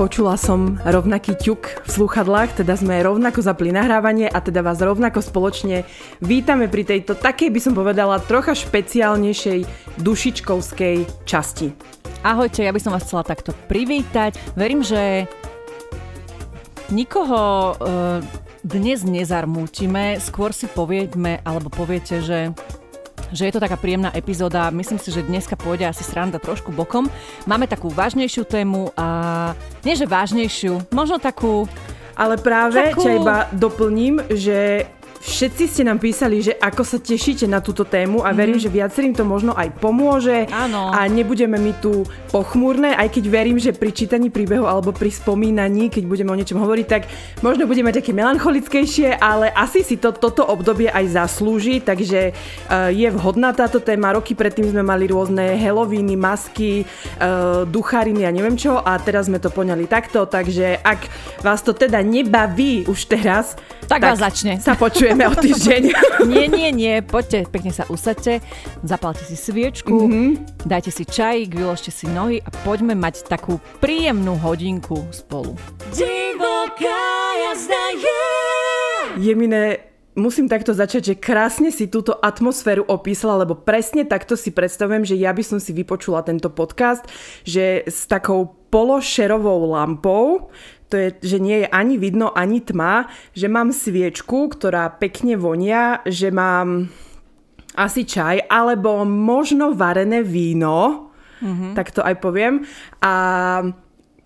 počula som rovnaký ťuk v sluchadlách, teda sme rovnako zapli nahrávanie a teda vás rovnako spoločne vítame pri tejto takej by som povedala trocha špeciálnejšej dušičkovskej časti. Ahojte, ja by som vás chcela takto privítať. Verím, že nikoho e, dnes nezarmútime, skôr si povieme, alebo poviete, že že je to taká príjemná epizóda. Myslím si, že dneska pôjde asi sranda trošku bokom. Máme takú vážnejšiu tému a nie že vážnejšiu, možno takú ale práve takú... ťa iba doplním, že Všetci ste nám písali, že ako sa tešíte na túto tému a verím, mm. že viacerým to možno aj pomôže Áno. a nebudeme mi tu pochmúrne, aj keď verím, že pri čítaní príbehu alebo pri spomínaní, keď budeme o niečom hovoriť, tak možno budeme také melancholickejšie, ale asi si to, toto obdobie aj zaslúži, takže uh, je vhodná táto téma. Roky predtým sme mali rôzne helovíny, masky, uh, duchariny a neviem čo a teraz sme to poňali takto, takže ak vás to teda nebaví už teraz, tak, tak vás začne. Sa počuje Ďakujeme o týždeň. nie, nie, nie, poďte, pekne sa usadte, zapalte si sviečku, mm-hmm. dajte si čajík, vyložte si nohy a poďme mať takú príjemnú hodinku spolu. Divoká jazda je... Jemine, musím takto začať, že krásne si túto atmosféru opísala, lebo presne takto si predstavujem, že ja by som si vypočula tento podcast, že s takou pološerovou lampou, to je, že nie je ani vidno, ani tma, že mám sviečku, ktorá pekne vonia, že mám asi čaj, alebo možno varené víno, mm-hmm. tak to aj poviem. A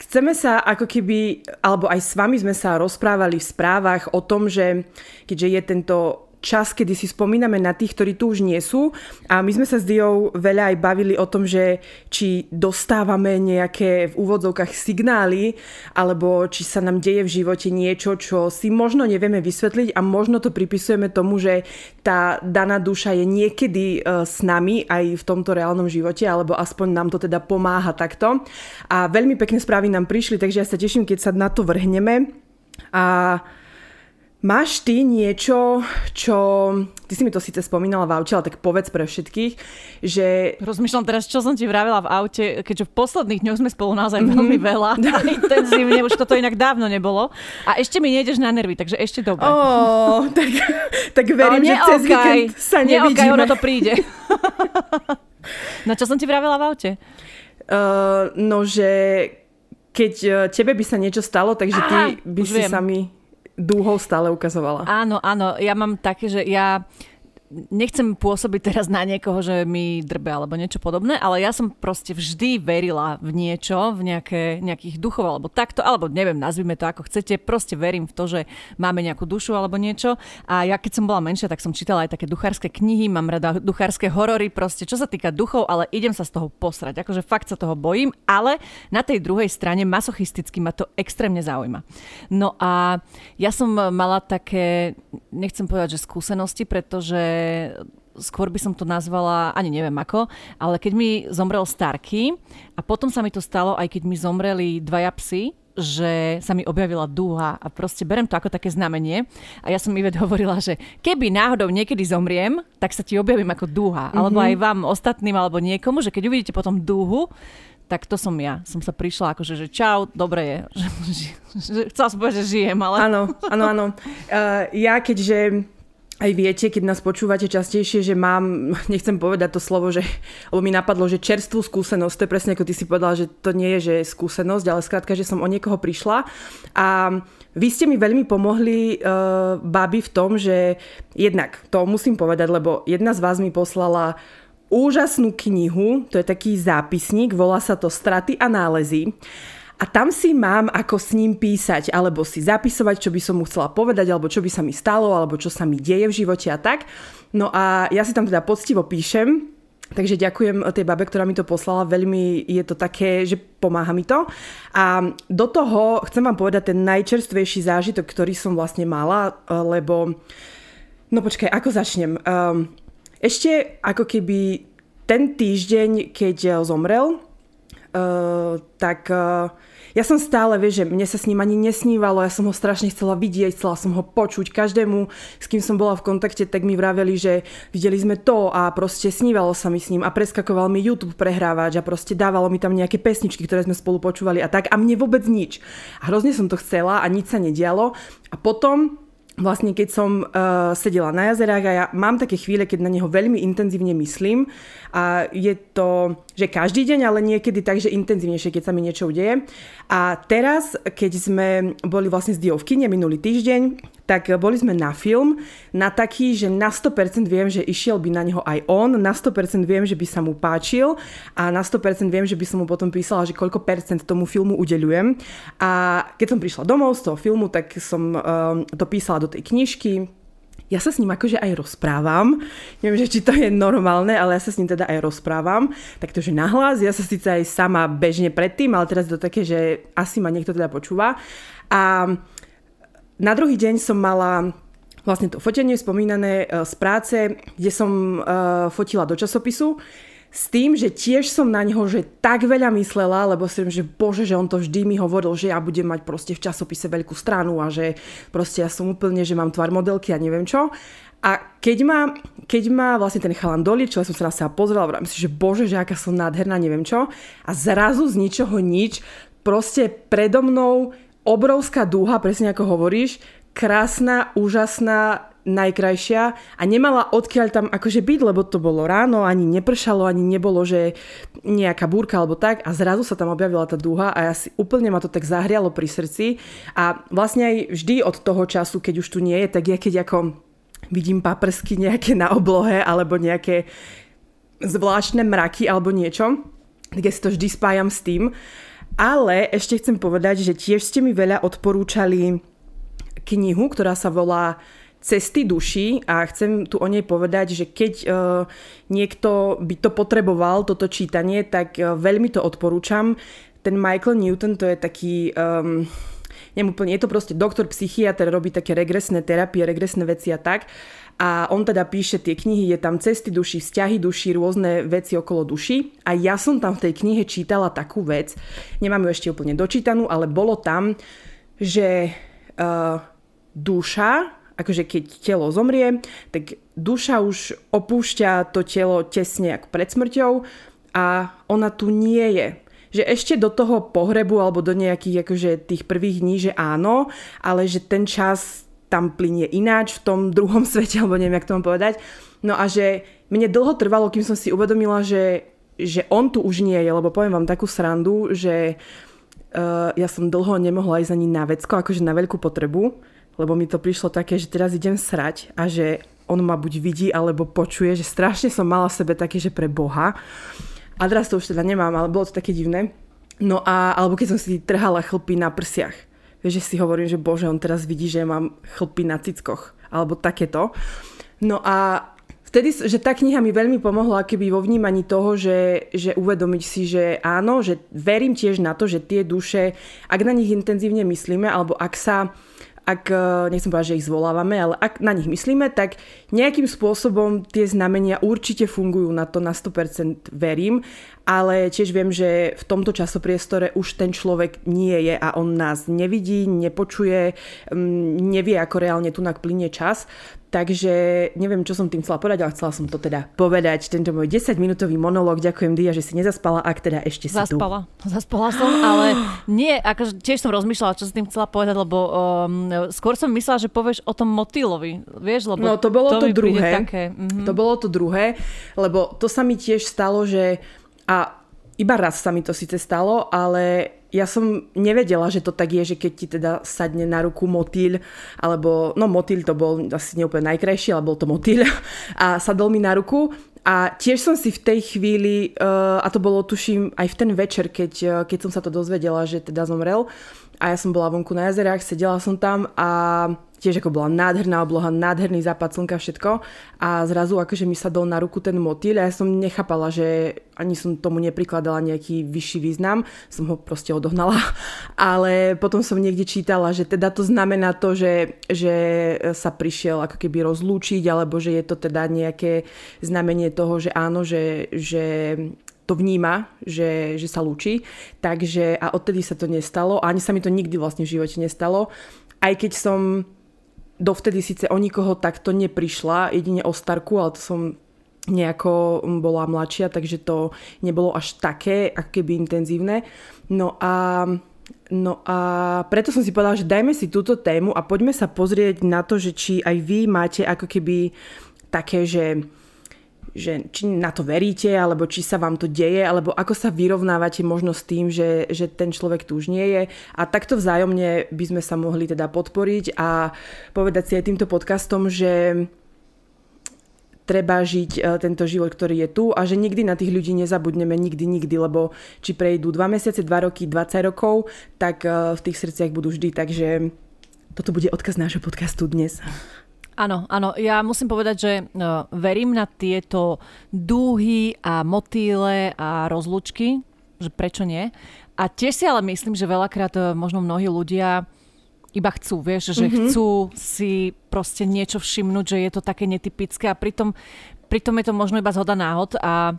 chceme sa ako keby, alebo aj s vami sme sa rozprávali v správach o tom, že keďže je tento čas, kedy si spomíname na tých, ktorí tu už nie sú. A my sme sa s Diou veľa aj bavili o tom, že či dostávame nejaké v úvodzovkách signály, alebo či sa nám deje v živote niečo, čo si možno nevieme vysvetliť a možno to pripisujeme tomu, že tá daná duša je niekedy e, s nami aj v tomto reálnom živote, alebo aspoň nám to teda pomáha takto. A veľmi pekné správy nám prišli, takže ja sa teším, keď sa na to vrhneme. A Máš ty niečo, čo... Ty si mi to síce spomínala v aute, ale tak povedz pre všetkých, že... Rozmýšľam teraz, čo som ti vravela v aute, keďže v posledných dňoch sme spolu naozaj mm-hmm. veľmi veľa a intenzívne, už toto inak dávno nebolo. A ešte mi nejdeš na nervy, takže ešte dobre. Oh, tak, tak verím, že cez víkend sa nevidíme. Ono to príde. no čo som ti vravela v aute? Uh, no, že keď uh, tebe by sa niečo stalo, takže ty by si viem. sa mi dúhou stále ukazovala. Áno, áno, ja mám také, že ja nechcem pôsobiť teraz na niekoho, že mi drbe alebo niečo podobné, ale ja som proste vždy verila v niečo, v nejaké, nejakých duchov alebo takto, alebo neviem, nazvime to ako chcete, proste verím v to, že máme nejakú dušu alebo niečo. A ja keď som bola menšia, tak som čítala aj také duchárske knihy, mám rada duchárske horory, proste čo sa týka duchov, ale idem sa z toho posrať. Akože fakt sa toho bojím, ale na tej druhej strane masochisticky ma to extrémne zaujíma. No a ja som mala také, nechcem povedať, že skúsenosti, pretože skôr by som to nazvala, ani neviem ako, ale keď mi zomrel Starky a potom sa mi to stalo, aj keď mi zomreli dvaja psy, že sa mi objavila dúha a proste berem to ako také znamenie. A ja som Ivet hovorila, že keby náhodou niekedy zomriem, tak sa ti objavím ako dúha. Mm-hmm. Alebo aj vám ostatným, alebo niekomu, že keď uvidíte potom dúhu, tak to som ja. Som sa prišla akože, že čau, dobre je. Chcela som povedať, že žijem, ale... Áno, áno, áno. Uh, ja keďže aj viete, keď nás počúvate častejšie, že mám, nechcem povedať to slovo, že, lebo mi napadlo, že čerstvú skúsenosť, to je presne ako ty si povedala, že to nie je, že je skúsenosť, ale skrátka, že som o niekoho prišla. A vy ste mi veľmi pomohli, uh, babi, v tom, že jednak, to musím povedať, lebo jedna z vás mi poslala úžasnú knihu, to je taký zápisník, volá sa to Straty a nálezy a tam si mám ako s ním písať, alebo si zapisovať, čo by som mu chcela povedať, alebo čo by sa mi stalo, alebo čo sa mi deje v živote a tak. No a ja si tam teda poctivo píšem, Takže ďakujem tej babe, ktorá mi to poslala. Veľmi je to také, že pomáha mi to. A do toho chcem vám povedať ten najčerstvejší zážitok, ktorý som vlastne mala, lebo... No počkaj, ako začnem? Um, ešte ako keby ten týždeň, keď zomrel, uh, tak ja som stále, vieš, že mne sa s ním ani nesnívalo, ja som ho strašne chcela vidieť, chcela som ho počuť. Každému, s kým som bola v kontakte, tak mi vraveli, že videli sme to a proste snívalo sa mi s ním a preskakoval mi YouTube prehrávač a proste dávalo mi tam nejaké pesničky, ktoré sme spolu počúvali a tak a mne vôbec nič. A hrozne som to chcela a nič sa nedialo. A potom vlastne keď som uh, sedela na jazerách a ja mám také chvíle, keď na neho veľmi intenzívne myslím a je to, že každý deň, ale niekedy tak, že intenzívnejšie, keď sa mi niečo udeje. A teraz, keď sme boli vlastne s Dio v kine minulý týždeň, tak boli sme na film, na taký, že na 100% viem, že išiel by na neho aj on, na 100% viem, že by sa mu páčil a na 100% viem, že by som mu potom písala, že koľko percent tomu filmu udeľujem. A keď som prišla domov z toho filmu, tak som um, to písala do tej knižky, ja sa s ním akože aj rozprávam. Neviem, že či to je normálne, ale ja sa s ním teda aj rozprávam. Takže nahlas, ja sa síce aj sama bežne predtým, ale teraz to také, že asi ma niekto teda počúva. A na druhý deň som mala vlastne to fotenie spomínané e, z práce, kde som uh, fotila do časopisu s tým, že tiež som na neho že tak veľa myslela, lebo si že bože, že on to vždy mi hovoril, že ja budem mať proste v časopise veľkú stranu a že proste ja som úplne, že mám tvar modelky a neviem čo. A keď ma, keď ma vlastne ten chalan doliečil, ja som sa na seba pozrela, vrám si, že bože, že aká som nádherná, neviem čo. A zrazu z ničoho nič, proste predo mnou obrovská dúha, presne ako hovoríš, krásna, úžasná, najkrajšia a nemala odkiaľ tam akože byť, lebo to bolo ráno, ani nepršalo, ani nebolo, že nejaká búrka alebo tak a zrazu sa tam objavila tá dúha a ja úplne ma to tak zahrialo pri srdci a vlastne aj vždy od toho času, keď už tu nie je, tak ja keď ako vidím paprsky nejaké na oblohe alebo nejaké zvláštne mraky alebo niečo, tak ja si to vždy spájam s tým. Ale ešte chcem povedať, že tiež ste mi veľa odporúčali knihu, ktorá sa volá cesty duši a chcem tu o nej povedať, že keď uh, niekto by to potreboval, toto čítanie, tak uh, veľmi to odporúčam. Ten Michael Newton to je taký... Um, neviem je to proste doktor, psychiatr, robí také regresné terapie, regresné veci a tak. A on teda píše tie knihy, je tam cesty duši, vzťahy duši, rôzne veci okolo duši. A ja som tam v tej knihe čítala takú vec, nemám ju ešte úplne dočítanú, ale bolo tam, že uh, duša akože keď telo zomrie, tak duša už opúšťa to telo tesne ako pred smrťou a ona tu nie je. Že ešte do toho pohrebu alebo do nejakých akože tých prvých dní, že áno, ale že ten čas tam plinie ináč v tom druhom svete, alebo neviem, jak to mám povedať. No a že mne dlho trvalo, kým som si uvedomila, že, že on tu už nie je, lebo poviem vám takú srandu, že uh, ja som dlho nemohla ísť ani na vecko, akože na veľkú potrebu, lebo mi to prišlo také, že teraz idem srať a že on ma buď vidí alebo počuje, že strašne som mala v sebe také, že pre Boha. A teraz to už teda nemám, ale bolo to také divné. No a, alebo keď som si trhala chlpy na prsiach. Vieš, že si hovorím, že bože, on teraz vidí, že mám chlpy na cickoch. Alebo takéto. No a vtedy, že tá kniha mi veľmi pomohla keby vo vnímaní toho, že, že uvedomiť si, že áno, že verím tiež na to, že tie duše, ak na nich intenzívne myslíme, alebo ak sa ak, e, nechcem povedať, že ich zvolávame, ale ak na nich myslíme, tak nejakým spôsobom tie znamenia určite fungujú na to, na 100% verím, ale tiež viem, že v tomto časopriestore už ten človek nie je a on nás nevidí, nepočuje, nevie, ako reálne tu plinie čas. Takže neviem, čo som tým chcela povedať, ale chcela som to teda povedať. Tento môj 10-minútový monológ. Ďakujem, Dia, že si nezaspala, ak teda ešte si Zaspala. tu. Zaspala som, ale nie, akože tiež som rozmýšľala, čo som tým chcela povedať, lebo um, skôr som myslela, že povieš o tom motýlovi. Vieš, lebo no to bolo to, to druhé. Také, mm-hmm. To bolo to druhé, lebo to sa mi tiež stalo, že a iba raz sa mi to síce stalo, ale ja som nevedela, že to tak je, že keď ti teda sadne na ruku motýľ, alebo, no motýľ to bol asi neúplne najkrajší, ale bol to motýľ a sadol mi na ruku. A tiež som si v tej chvíli, uh, a to bolo tuším aj v ten večer, keď, uh, keď som sa to dozvedela, že teda zomrel, a ja som bola vonku na jazerách, sedela som tam a tiež ako bola nádherná obloha, nádherný západ slnka, všetko. A zrazu akože mi sa dol na ruku ten motýl a ja som nechápala, že ani som tomu neprikladala nejaký vyšší význam, som ho proste odohnala. Ale potom som niekde čítala, že teda to znamená to, že, že sa prišiel ako keby rozlúčiť, alebo že je to teda nejaké znamenie toho, že áno, že, že to vníma, že, že sa lúči. Takže a odtedy sa to nestalo. A ani sa mi to nikdy vlastne v živote nestalo. Aj keď som dovtedy síce o nikoho takto neprišla, jedine o starku, ale to som nejako bola mladšia, takže to nebolo až také, ako keby intenzívne. No a No a preto som si povedala, že dajme si túto tému a poďme sa pozrieť na to, že či aj vy máte ako keby také, že, že či na to veríte, alebo či sa vám to deje, alebo ako sa vyrovnávate možno s tým, že, že ten človek tu už nie je. A takto vzájomne by sme sa mohli teda podporiť a povedať si aj týmto podcastom, že treba žiť e, tento život, ktorý je tu a že nikdy na tých ľudí nezabudneme, nikdy, nikdy, lebo či prejdú 2 mesiace, 2 roky, 20 rokov, tak e, v tých srdciach budú vždy, takže toto bude odkaz nášho podcastu dnes. Áno, áno, ja musím povedať, že no, verím na tieto dúhy a motýle a rozlučky, že prečo nie. A tiež si ale myslím, že veľakrát možno mnohí ľudia iba chcú, vieš, že mm-hmm. chcú si proste niečo všimnúť, že je to také netypické a pritom, pritom je to možno iba zhoda náhod a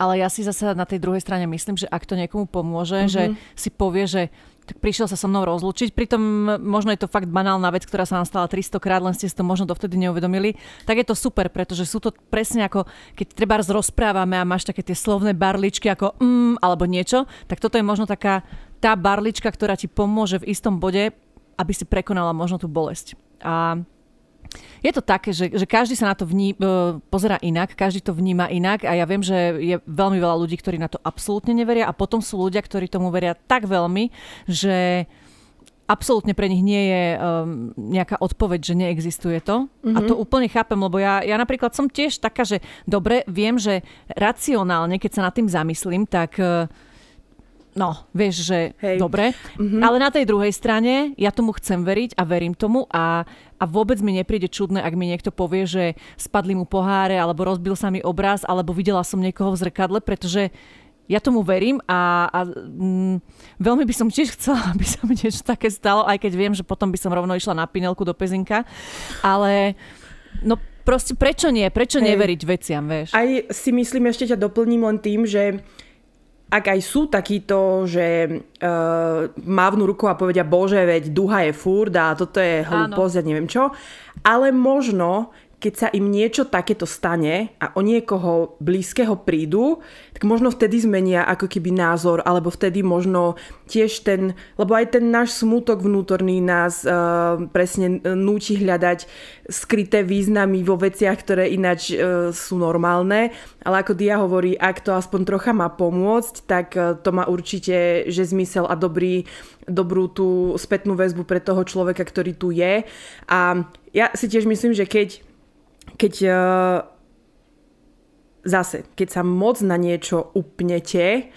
ale ja si zase na tej druhej strane myslím, že ak to niekomu pomôže, mm-hmm. že si povie, že tak prišiel sa so mnou rozlučiť. Pritom možno je to fakt banálna vec, ktorá sa nám stala 300 krát, len ste si to možno dovtedy neuvedomili. Tak je to super, pretože sú to presne ako, keď treba rozprávame a máš také tie slovné barličky ako mm, alebo niečo, tak toto je možno taká tá barlička, ktorá ti pomôže v istom bode aby si prekonala možno tú bolesť. A je to také, že, že každý sa na to vní, e, pozera inak, každý to vníma inak a ja viem, že je veľmi veľa ľudí, ktorí na to absolútne neveria a potom sú ľudia, ktorí tomu veria tak veľmi, že absolútne pre nich nie je um, nejaká odpoveď, že neexistuje to. Mm-hmm. A to mhm. úplne chápem, lebo ja, ja napríklad som tiež taká, že dobre, viem, že racionálne, keď sa nad tým zamyslím, tak uh, no, vieš, že Hej. dobre. Mm-hmm. Ale na tej druhej strane ja tomu chcem veriť a verím tomu a, a vôbec mi nepríde čudné, ak mi niekto povie, že spadli mu poháre alebo rozbil sa mi obraz alebo videla som niekoho v zrkadle, pretože ja tomu verím a, a mm, veľmi by som tiež chcela, aby sa mi niečo také stalo, aj keď viem, že potom by som rovno išla na pinelku do pezinka. Ale no proste prečo nie? Prečo Hej. neveriť veciam, vieš? Aj si myslím, ešte ťa doplním len tým, že ak aj sú takíto, že uh, mávnu ruku a povedia, bože, veď duha je furt a toto je hlúposť a neviem čo, ale možno keď sa im niečo takéto stane a o niekoho blízkeho prídu, tak možno vtedy zmenia ako keby názor, alebo vtedy možno tiež ten, lebo aj ten náš smutok vnútorný nás uh, presne núti hľadať skryté významy vo veciach, ktoré ináč uh, sú normálne, ale ako Dia hovorí, ak to aspoň trocha má pomôcť, tak uh, to má určite, že zmysel a dobrý, dobrú tú spätnú väzbu pre toho človeka, ktorý tu je. A ja si tiež myslím, že keď keď uh, zase, keď sa moc na niečo upnete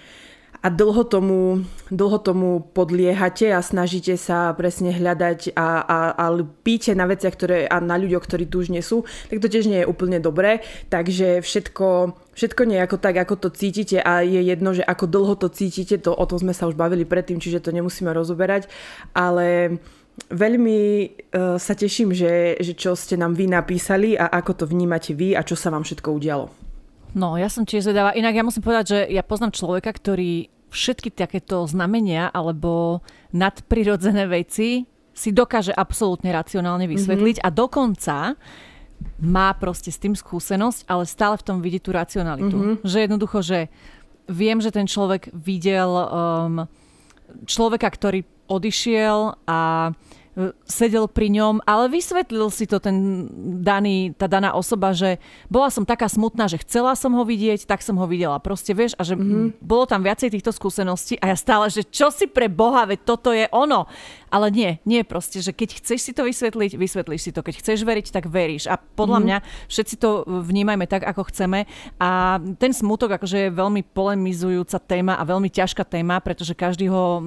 a dlho tomu, dlho tomu podliehate a snažíte sa presne hľadať a, a, a píte na veciach ktoré, a na ľuďoch, ktorí tu už nie sú, tak to tiež nie je úplne dobré. Takže všetko, všetko nejako tak, ako to cítite a je jedno, že ako dlho to cítite, to, o tom sme sa už bavili predtým, čiže to nemusíme rozoberať, ale Veľmi uh, sa teším, že, že čo ste nám vy napísali a ako to vnímate vy a čo sa vám všetko udialo. No, ja som tiež zvedavá. Inak ja musím povedať, že ja poznám človeka, ktorý všetky takéto znamenia alebo nadprirodzené veci si dokáže absolútne racionálne vysvetliť mm-hmm. a dokonca má proste s tým skúsenosť, ale stále v tom vidí tú racionalitu. Mm-hmm. Že jednoducho, že viem, že ten človek videl um, človeka, ktorý odišiel a sedel pri ňom, ale vysvetlil si to ten daný, tá daná osoba, že bola som taká smutná, že chcela som ho vidieť, tak som ho videla. Proste vieš, a že mm-hmm. bolo tam viacej týchto skúseností a ja stále, že čo si pre Boha, veď toto je ono. Ale nie, nie proste, že keď chceš si to vysvetliť, vysvetlíš si to. Keď chceš veriť, tak veríš. A podľa mm-hmm. mňa všetci to vnímajme tak, ako chceme. A ten smutok akože je veľmi polemizujúca téma a veľmi ťažká téma, pretože každý ho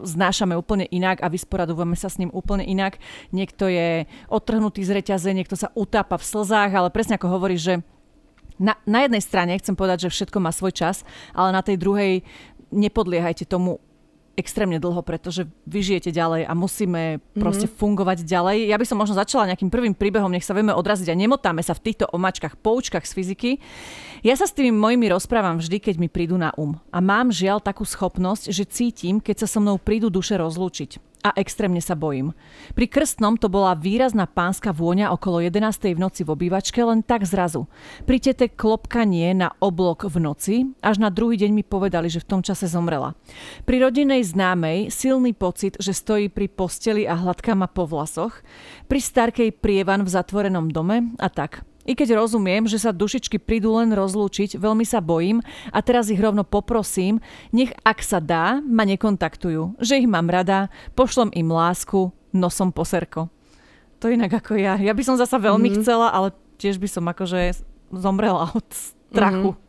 znášame úplne inak a vysporadujeme sa s ním úplne inak. Niekto je odtrhnutý z reťaze, niekto sa utápa v slzách, ale presne ako hovoríš, že na, na jednej strane chcem povedať, že všetko má svoj čas, ale na tej druhej nepodliehajte tomu extrémne dlho, pretože vy žijete ďalej a musíme mm-hmm. proste fungovať ďalej. Ja by som možno začala nejakým prvým príbehom, nech sa vieme odraziť a nemotáme sa v týchto omačkách, poučkách z fyziky. Ja sa s tými mojimi rozprávam vždy, keď mi prídu na um. A mám žiaľ takú schopnosť, že cítim, keď sa so mnou prídu duše rozlúčiť a extrémne sa bojím. Pri krstnom to bola výrazná pánska vôňa okolo 11. v noci v obývačke, len tak zrazu. Pri tete klopkanie na oblok v noci, až na druhý deň mi povedali, že v tom čase zomrela. Pri rodinej známej silný pocit, že stojí pri posteli a hladká ma po vlasoch, pri starkej prievan v zatvorenom dome a tak. I keď rozumiem, že sa dušičky prídu len rozlúčiť, veľmi sa bojím a teraz ich rovno poprosím, nech ak sa dá, ma nekontaktujú. Že ich mám rada, pošlom im lásku, nosom poserko. To inak ako ja. Ja by som zasa veľmi mm-hmm. chcela, ale tiež by som akože zomrela od strachu. Mm-hmm.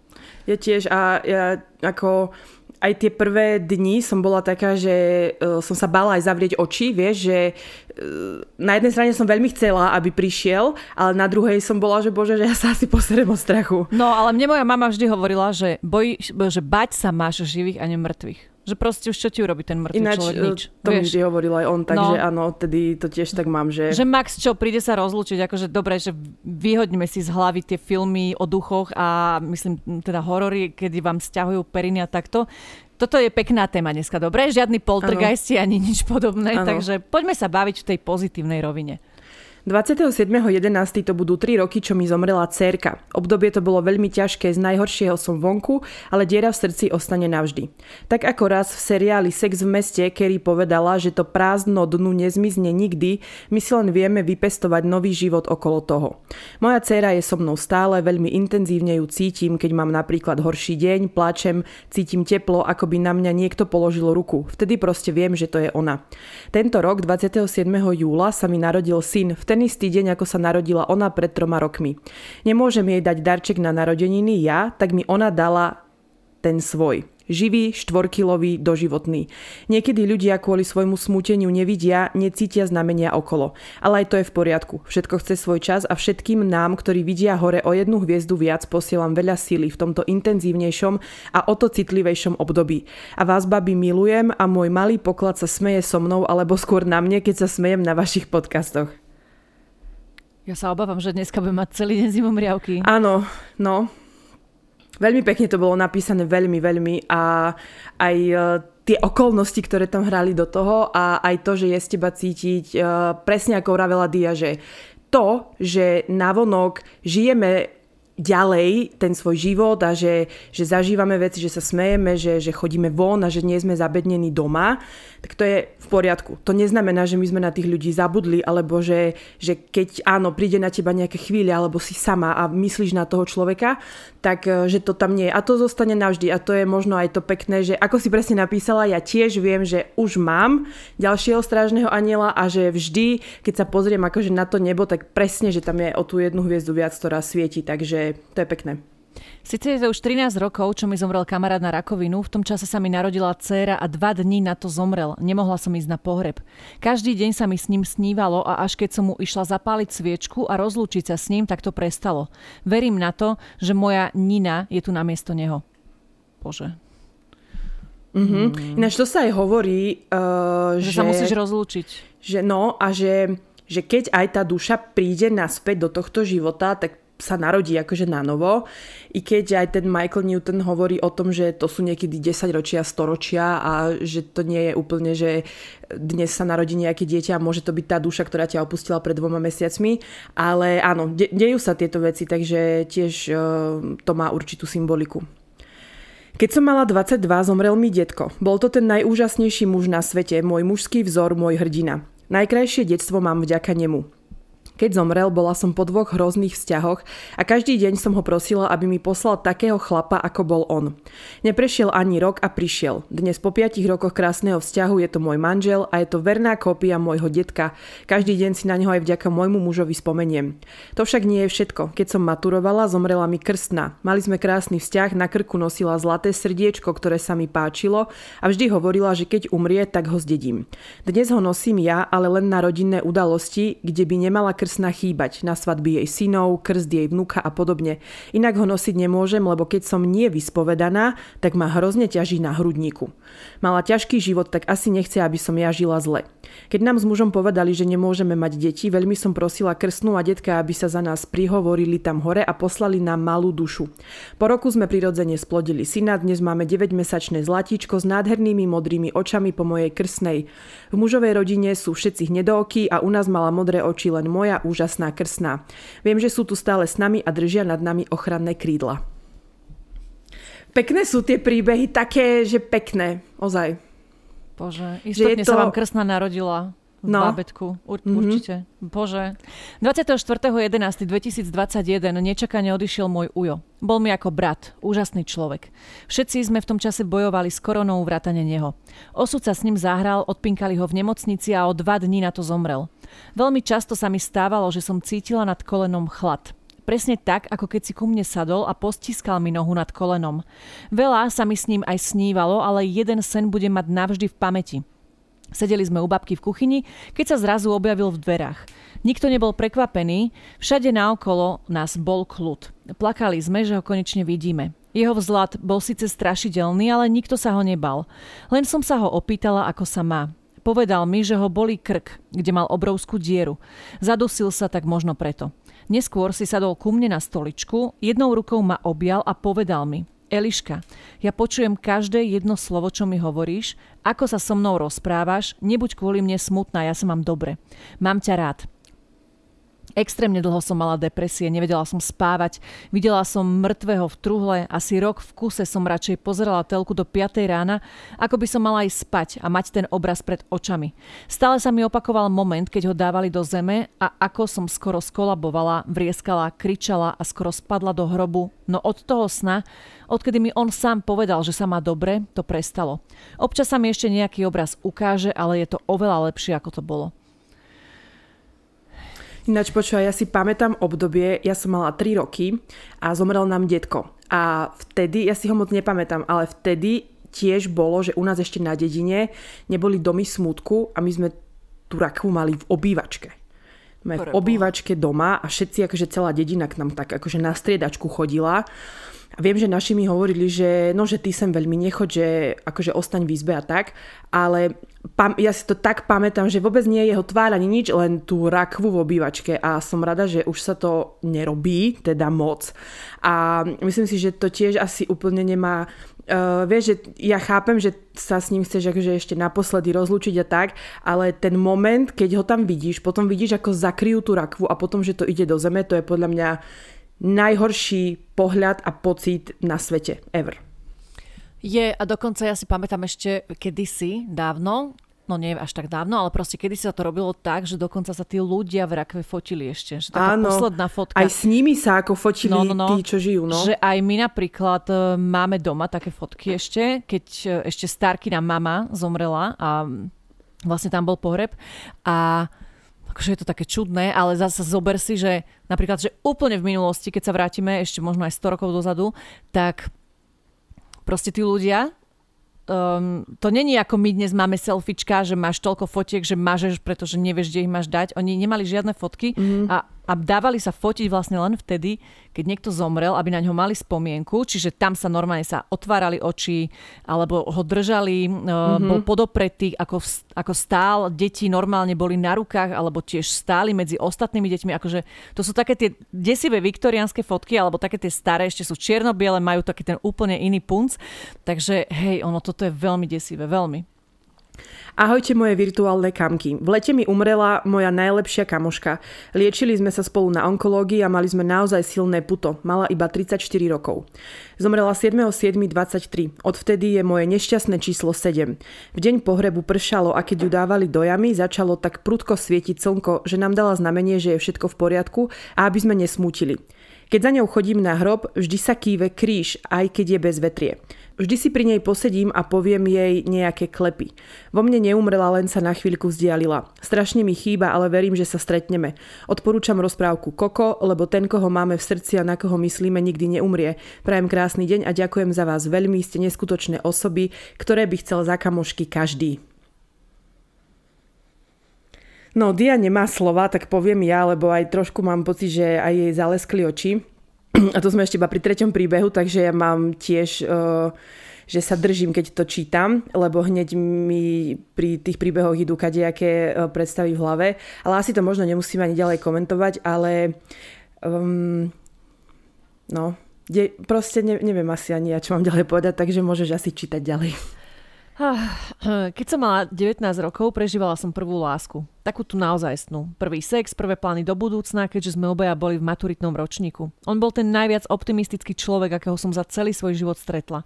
Ja tiež a ja ako aj tie prvé dni som bola taká, že uh, som sa bala aj zavrieť oči, vieš, že uh, na jednej strane som veľmi chcela, aby prišiel, ale na druhej som bola, že bože, že ja sa asi poserem od strachu. No, ale mne moja mama vždy hovorila, že, boj, že bať sa máš živých a nemrtvých. Že proste už čo ti urobí ten mŕtvý Ináč, človek, nič. to mi vždy hovoril aj on, takže no. áno, tedy to tiež tak mám, že... Že Max čo, príde sa rozlúčiť, akože dobre, že vyhodíme si z hlavy tie filmy o duchoch a myslím teda horory, kedy vám stiahujú periny a takto. Toto je pekná téma dneska, dobre? Žiadny poltergeisti ani nič podobné, ano. takže poďme sa baviť v tej pozitívnej rovine. 27.11. to budú 3 roky, čo mi zomrela cerka. Obdobie to bolo veľmi ťažké, z najhoršieho som vonku, ale diera v srdci ostane navždy. Tak ako raz v seriáli Sex v meste Kerry povedala, že to prázdno dnu nezmizne nikdy, my si len vieme vypestovať nový život okolo toho. Moja dcéra je so mnou stále, veľmi intenzívne ju cítim, keď mám napríklad horší deň, plačem, cítim teplo, ako by na mňa niekto položil ruku. Vtedy proste viem, že to je ona. Tento rok, 27. júla, sa mi narodil syn, v ten ten istý deň, ako sa narodila ona pred troma rokmi. Nemôžem jej dať darček na narodeniny ja, tak mi ona dala ten svoj. Živý, štvorkilový, doživotný. Niekedy ľudia kvôli svojmu smúteniu nevidia, necítia znamenia okolo. Ale aj to je v poriadku. Všetko chce svoj čas a všetkým nám, ktorí vidia hore o jednu hviezdu viac, posielam veľa síly v tomto intenzívnejšom a o to citlivejšom období. A vás, babi, milujem a môj malý poklad sa smeje so mnou alebo skôr na mne, keď sa smejem na vašich podcastoch. Ja sa obávam, že dneska budem mať celý deň zimomriavky. Áno, no. Veľmi pekne to bolo napísané, veľmi, veľmi. A aj uh, tie okolnosti, ktoré tam hrali do toho a aj to, že je z teba cítiť, uh, presne ako vravela Dia, že to, že navonok žijeme ďalej ten svoj život a že, že zažívame veci, že sa smejeme, že, že chodíme von a že nie sme zabednení doma, tak to je v poriadku. To neznamená, že my sme na tých ľudí zabudli, alebo že, že keď áno, príde na teba nejaké chvíle, alebo si sama a myslíš na toho človeka, tak e, že to tam nie je. A to zostane navždy. A to je možno aj to pekné, že ako si presne napísala, ja tiež viem, že už mám ďalšieho strážneho aniela a že vždy, keď sa pozriem akože na to nebo, tak presne, že tam je o tú jednu hviezdu viac, ktorá svieti. Takže to je pekné. Sice je to už 13 rokov, čo mi zomrel kamarát na rakovinu, v tom čase sa mi narodila dcéra a dva dní na to zomrel. Nemohla som ísť na pohreb. Každý deň sa mi s ním snívalo a až keď som mu išla zapáliť sviečku a rozlúčiť sa s ním, tak to prestalo. Verím na to, že moja Nina je tu namiesto neho. Bože. Mm-hmm. Mm. Ináč to sa aj hovorí, uh, že, že sa musíš rozlúčiť. Že no a že, že keď aj tá duša príde naspäť do tohto života, tak sa narodí akože na novo. I keď aj ten Michael Newton hovorí o tom, že to sú niekedy 10 ročia, storočia a že to nie je úplne, že dnes sa narodí nejaké dieťa a môže to byť tá duša, ktorá ťa opustila pred dvoma mesiacmi. Ale áno, de- dejú sa tieto veci, takže tiež uh, to má určitú symboliku. Keď som mala 22, zomrel mi detko. Bol to ten najúžasnejší muž na svete, môj mužský vzor, môj hrdina. Najkrajšie detstvo mám vďaka nemu. Keď zomrel, bola som po dvoch hrozných vzťahoch a každý deň som ho prosila, aby mi poslal takého chlapa, ako bol on. Neprešiel ani rok a prišiel. Dnes po piatich rokoch krásneho vzťahu je to môj manžel a je to verná kópia môjho detka. Každý deň si na neho aj vďaka môjmu mužovi spomeniem. To však nie je všetko. Keď som maturovala, zomrela mi krstná. Mali sme krásny vzťah, na krku nosila zlaté srdiečko, ktoré sa mi páčilo a vždy hovorila, že keď umrie, tak ho zdedím. Dnes ho nosím ja, ale len na rodinné udalosti, kde by nemala krstná krsná chýbať, na svadby jej synov, krst jej vnuka a podobne. Inak ho nosiť nemôžem, lebo keď som nie vyspovedaná, tak ma hrozne ťaží na hrudníku. Mala ťažký život, tak asi nechce, aby som ja žila zle. Keď nám s mužom povedali, že nemôžeme mať deti, veľmi som prosila krstnú a detka, aby sa za nás prihovorili tam hore a poslali nám malú dušu. Po roku sme prirodzene splodili syna, dnes máme 9-mesačné zlatíčko s nádhernými modrými očami po mojej krsnej. V mužovej rodine sú všetci hnedooky a u nás mala modré oči len moja úžasná krsná. Viem, že sú tu stále s nami a držia nad nami ochranné krídla. Pekné sú tie príbehy, také, že pekné, ozaj. Bože, istotne to... sa vám krsná narodila v no. bábetku. Ur- mm-hmm. Určite. Bože. 24.11.2021 nečakane odišiel môj ujo. Bol mi ako brat, úžasný človek. Všetci sme v tom čase bojovali s koronou vrátane neho. Osud sa s ním zahral, odpinkali ho v nemocnici a o dva dní na to zomrel. Veľmi často sa mi stávalo, že som cítila nad kolenom chlad. Presne tak, ako keď si ku mne sadol a postiskal mi nohu nad kolenom. Veľa sa mi s ním aj snívalo, ale jeden sen bude mať navždy v pamäti. Sedeli sme u babky v kuchyni, keď sa zrazu objavil v dverách. Nikto nebol prekvapený, všade naokolo nás bol kľud. Plakali sme, že ho konečne vidíme. Jeho vzhľad bol síce strašidelný, ale nikto sa ho nebal. Len som sa ho opýtala, ako sa má. Povedal mi, že ho bolí krk, kde mal obrovskú dieru. Zadusil sa tak možno preto. Neskôr si sadol ku mne na stoličku, jednou rukou ma objal a povedal mi – Eliška, ja počujem každé jedno slovo, čo mi hovoríš, ako sa so mnou rozprávaš, nebuď kvôli mne smutná, ja sa mám dobre. Mám ťa rád. Extrémne dlho som mala depresie, nevedela som spávať, videla som mŕtvého v truhle, asi rok v kuse som radšej pozerala telku do 5 rána, ako by som mala aj spať a mať ten obraz pred očami. Stále sa mi opakoval moment, keď ho dávali do zeme a ako som skoro skolabovala, vrieskala, kričala a skoro spadla do hrobu, no od toho sna, odkedy mi on sám povedal, že sa má dobre, to prestalo. Občas sa mi ešte nejaký obraz ukáže, ale je to oveľa lepšie, ako to bolo. Ináč počúva, ja si pamätám obdobie, ja som mala 3 roky a zomrel nám detko. A vtedy, ja si ho moc nepamätám, ale vtedy tiež bolo, že u nás ešte na dedine neboli domy smutku a my sme tú rakvu mali v obývačke. Sme v obývačke doma a všetci, akože celá dedina k nám tak akože na striedačku chodila. Viem, že naši mi hovorili, že no, že ty sem veľmi nechoď, že akože ostaň v izbe a tak, ale pam, ja si to tak pamätám, že vôbec nie je jeho tvár ani nič, len tú rakvu v obývačke a som rada, že už sa to nerobí, teda moc. A myslím si, že to tiež asi úplne nemá Uh, vieš, že ja chápem, že sa s ním chceš akože ešte naposledy rozlúčiť a tak, ale ten moment, keď ho tam vidíš, potom vidíš, ako zakryjú tú rakvu a potom, že to ide do zeme, to je podľa mňa najhorší pohľad a pocit na svete ever. Je a dokonca ja si pamätám ešte kedysi, dávno, no nie až tak dávno, ale proste kedy sa to robilo tak, že dokonca sa tí ľudia v rakve fotili ešte. Že taká Áno, posledná fotka. Aj s nimi sa ako fotili no, no, no, tí, čo žijú. No. Že aj my napríklad e, máme doma také fotky ešte, keď e, ešte Starkina mama zomrela a vlastne tam bol pohreb a akože je to také čudné, ale zase zober si, že napríklad, že úplne v minulosti, keď sa vrátime ešte možno aj 100 rokov dozadu, tak proste tí ľudia um, to není ako my dnes máme selfiečka, že máš toľko fotiek, že mažeš, pretože nevieš, kde ich máš dať. Oni nemali žiadne fotky mm. a a dávali sa fotiť vlastne len vtedy, keď niekto zomrel, aby na ňo mali spomienku, čiže tam sa normálne sa otvárali oči, alebo ho držali, mm-hmm. bol podopretý, ako, ako stál, deti normálne boli na rukách, alebo tiež stáli medzi ostatnými deťmi, akože to sú také tie desivé viktoriánske fotky, alebo také tie staré, ešte sú čierno-biele, majú taký ten úplne iný punc, takže hej, ono toto je veľmi desivé, veľmi. Ahojte moje virtuálne kamky. V lete mi umrela moja najlepšia kamoška. Liečili sme sa spolu na onkológii a mali sme naozaj silné puto. Mala iba 34 rokov. Zomrela 7.7.23. Odvtedy je moje nešťastné číslo 7. V deň pohrebu pršalo a keď ju dávali do jamy, začalo tak prudko svietiť slnko, že nám dala znamenie, že je všetko v poriadku a aby sme nesmútili. Keď za ňou chodím na hrob, vždy sa kýve kríž, aj keď je bez vetrie. Vždy si pri nej posedím a poviem jej nejaké klepy. Vo mne neumrela, len sa na chvíľku vzdialila. Strašne mi chýba, ale verím, že sa stretneme. Odporúčam rozprávku Koko, lebo ten, koho máme v srdci a na koho myslíme, nikdy neumrie. Prajem krásny deň a ďakujem za vás veľmi, ste neskutočné osoby, ktoré by chcel za kamošky každý. No, Dia nemá slova, tak poviem ja, lebo aj trošku mám pocit, že aj jej zaleskli oči. A to sme ešte iba pri treťom príbehu, takže ja mám tiež, uh, že sa držím, keď to čítam, lebo hneď mi pri tých príbehoch idú kadejaké uh, predstavy v hlave. Ale asi to možno nemusím ani ďalej komentovať, ale um, no, proste ne, neviem asi ani ja, čo mám ďalej povedať, takže môžeš asi čítať ďalej. Keď som mala 19 rokov, prežívala som prvú lásku. Takú tu naozaj snú. Prvý sex, prvé plány do budúcna, keďže sme obaja boli v maturitnom ročníku. On bol ten najviac optimistický človek, akého som za celý svoj život stretla.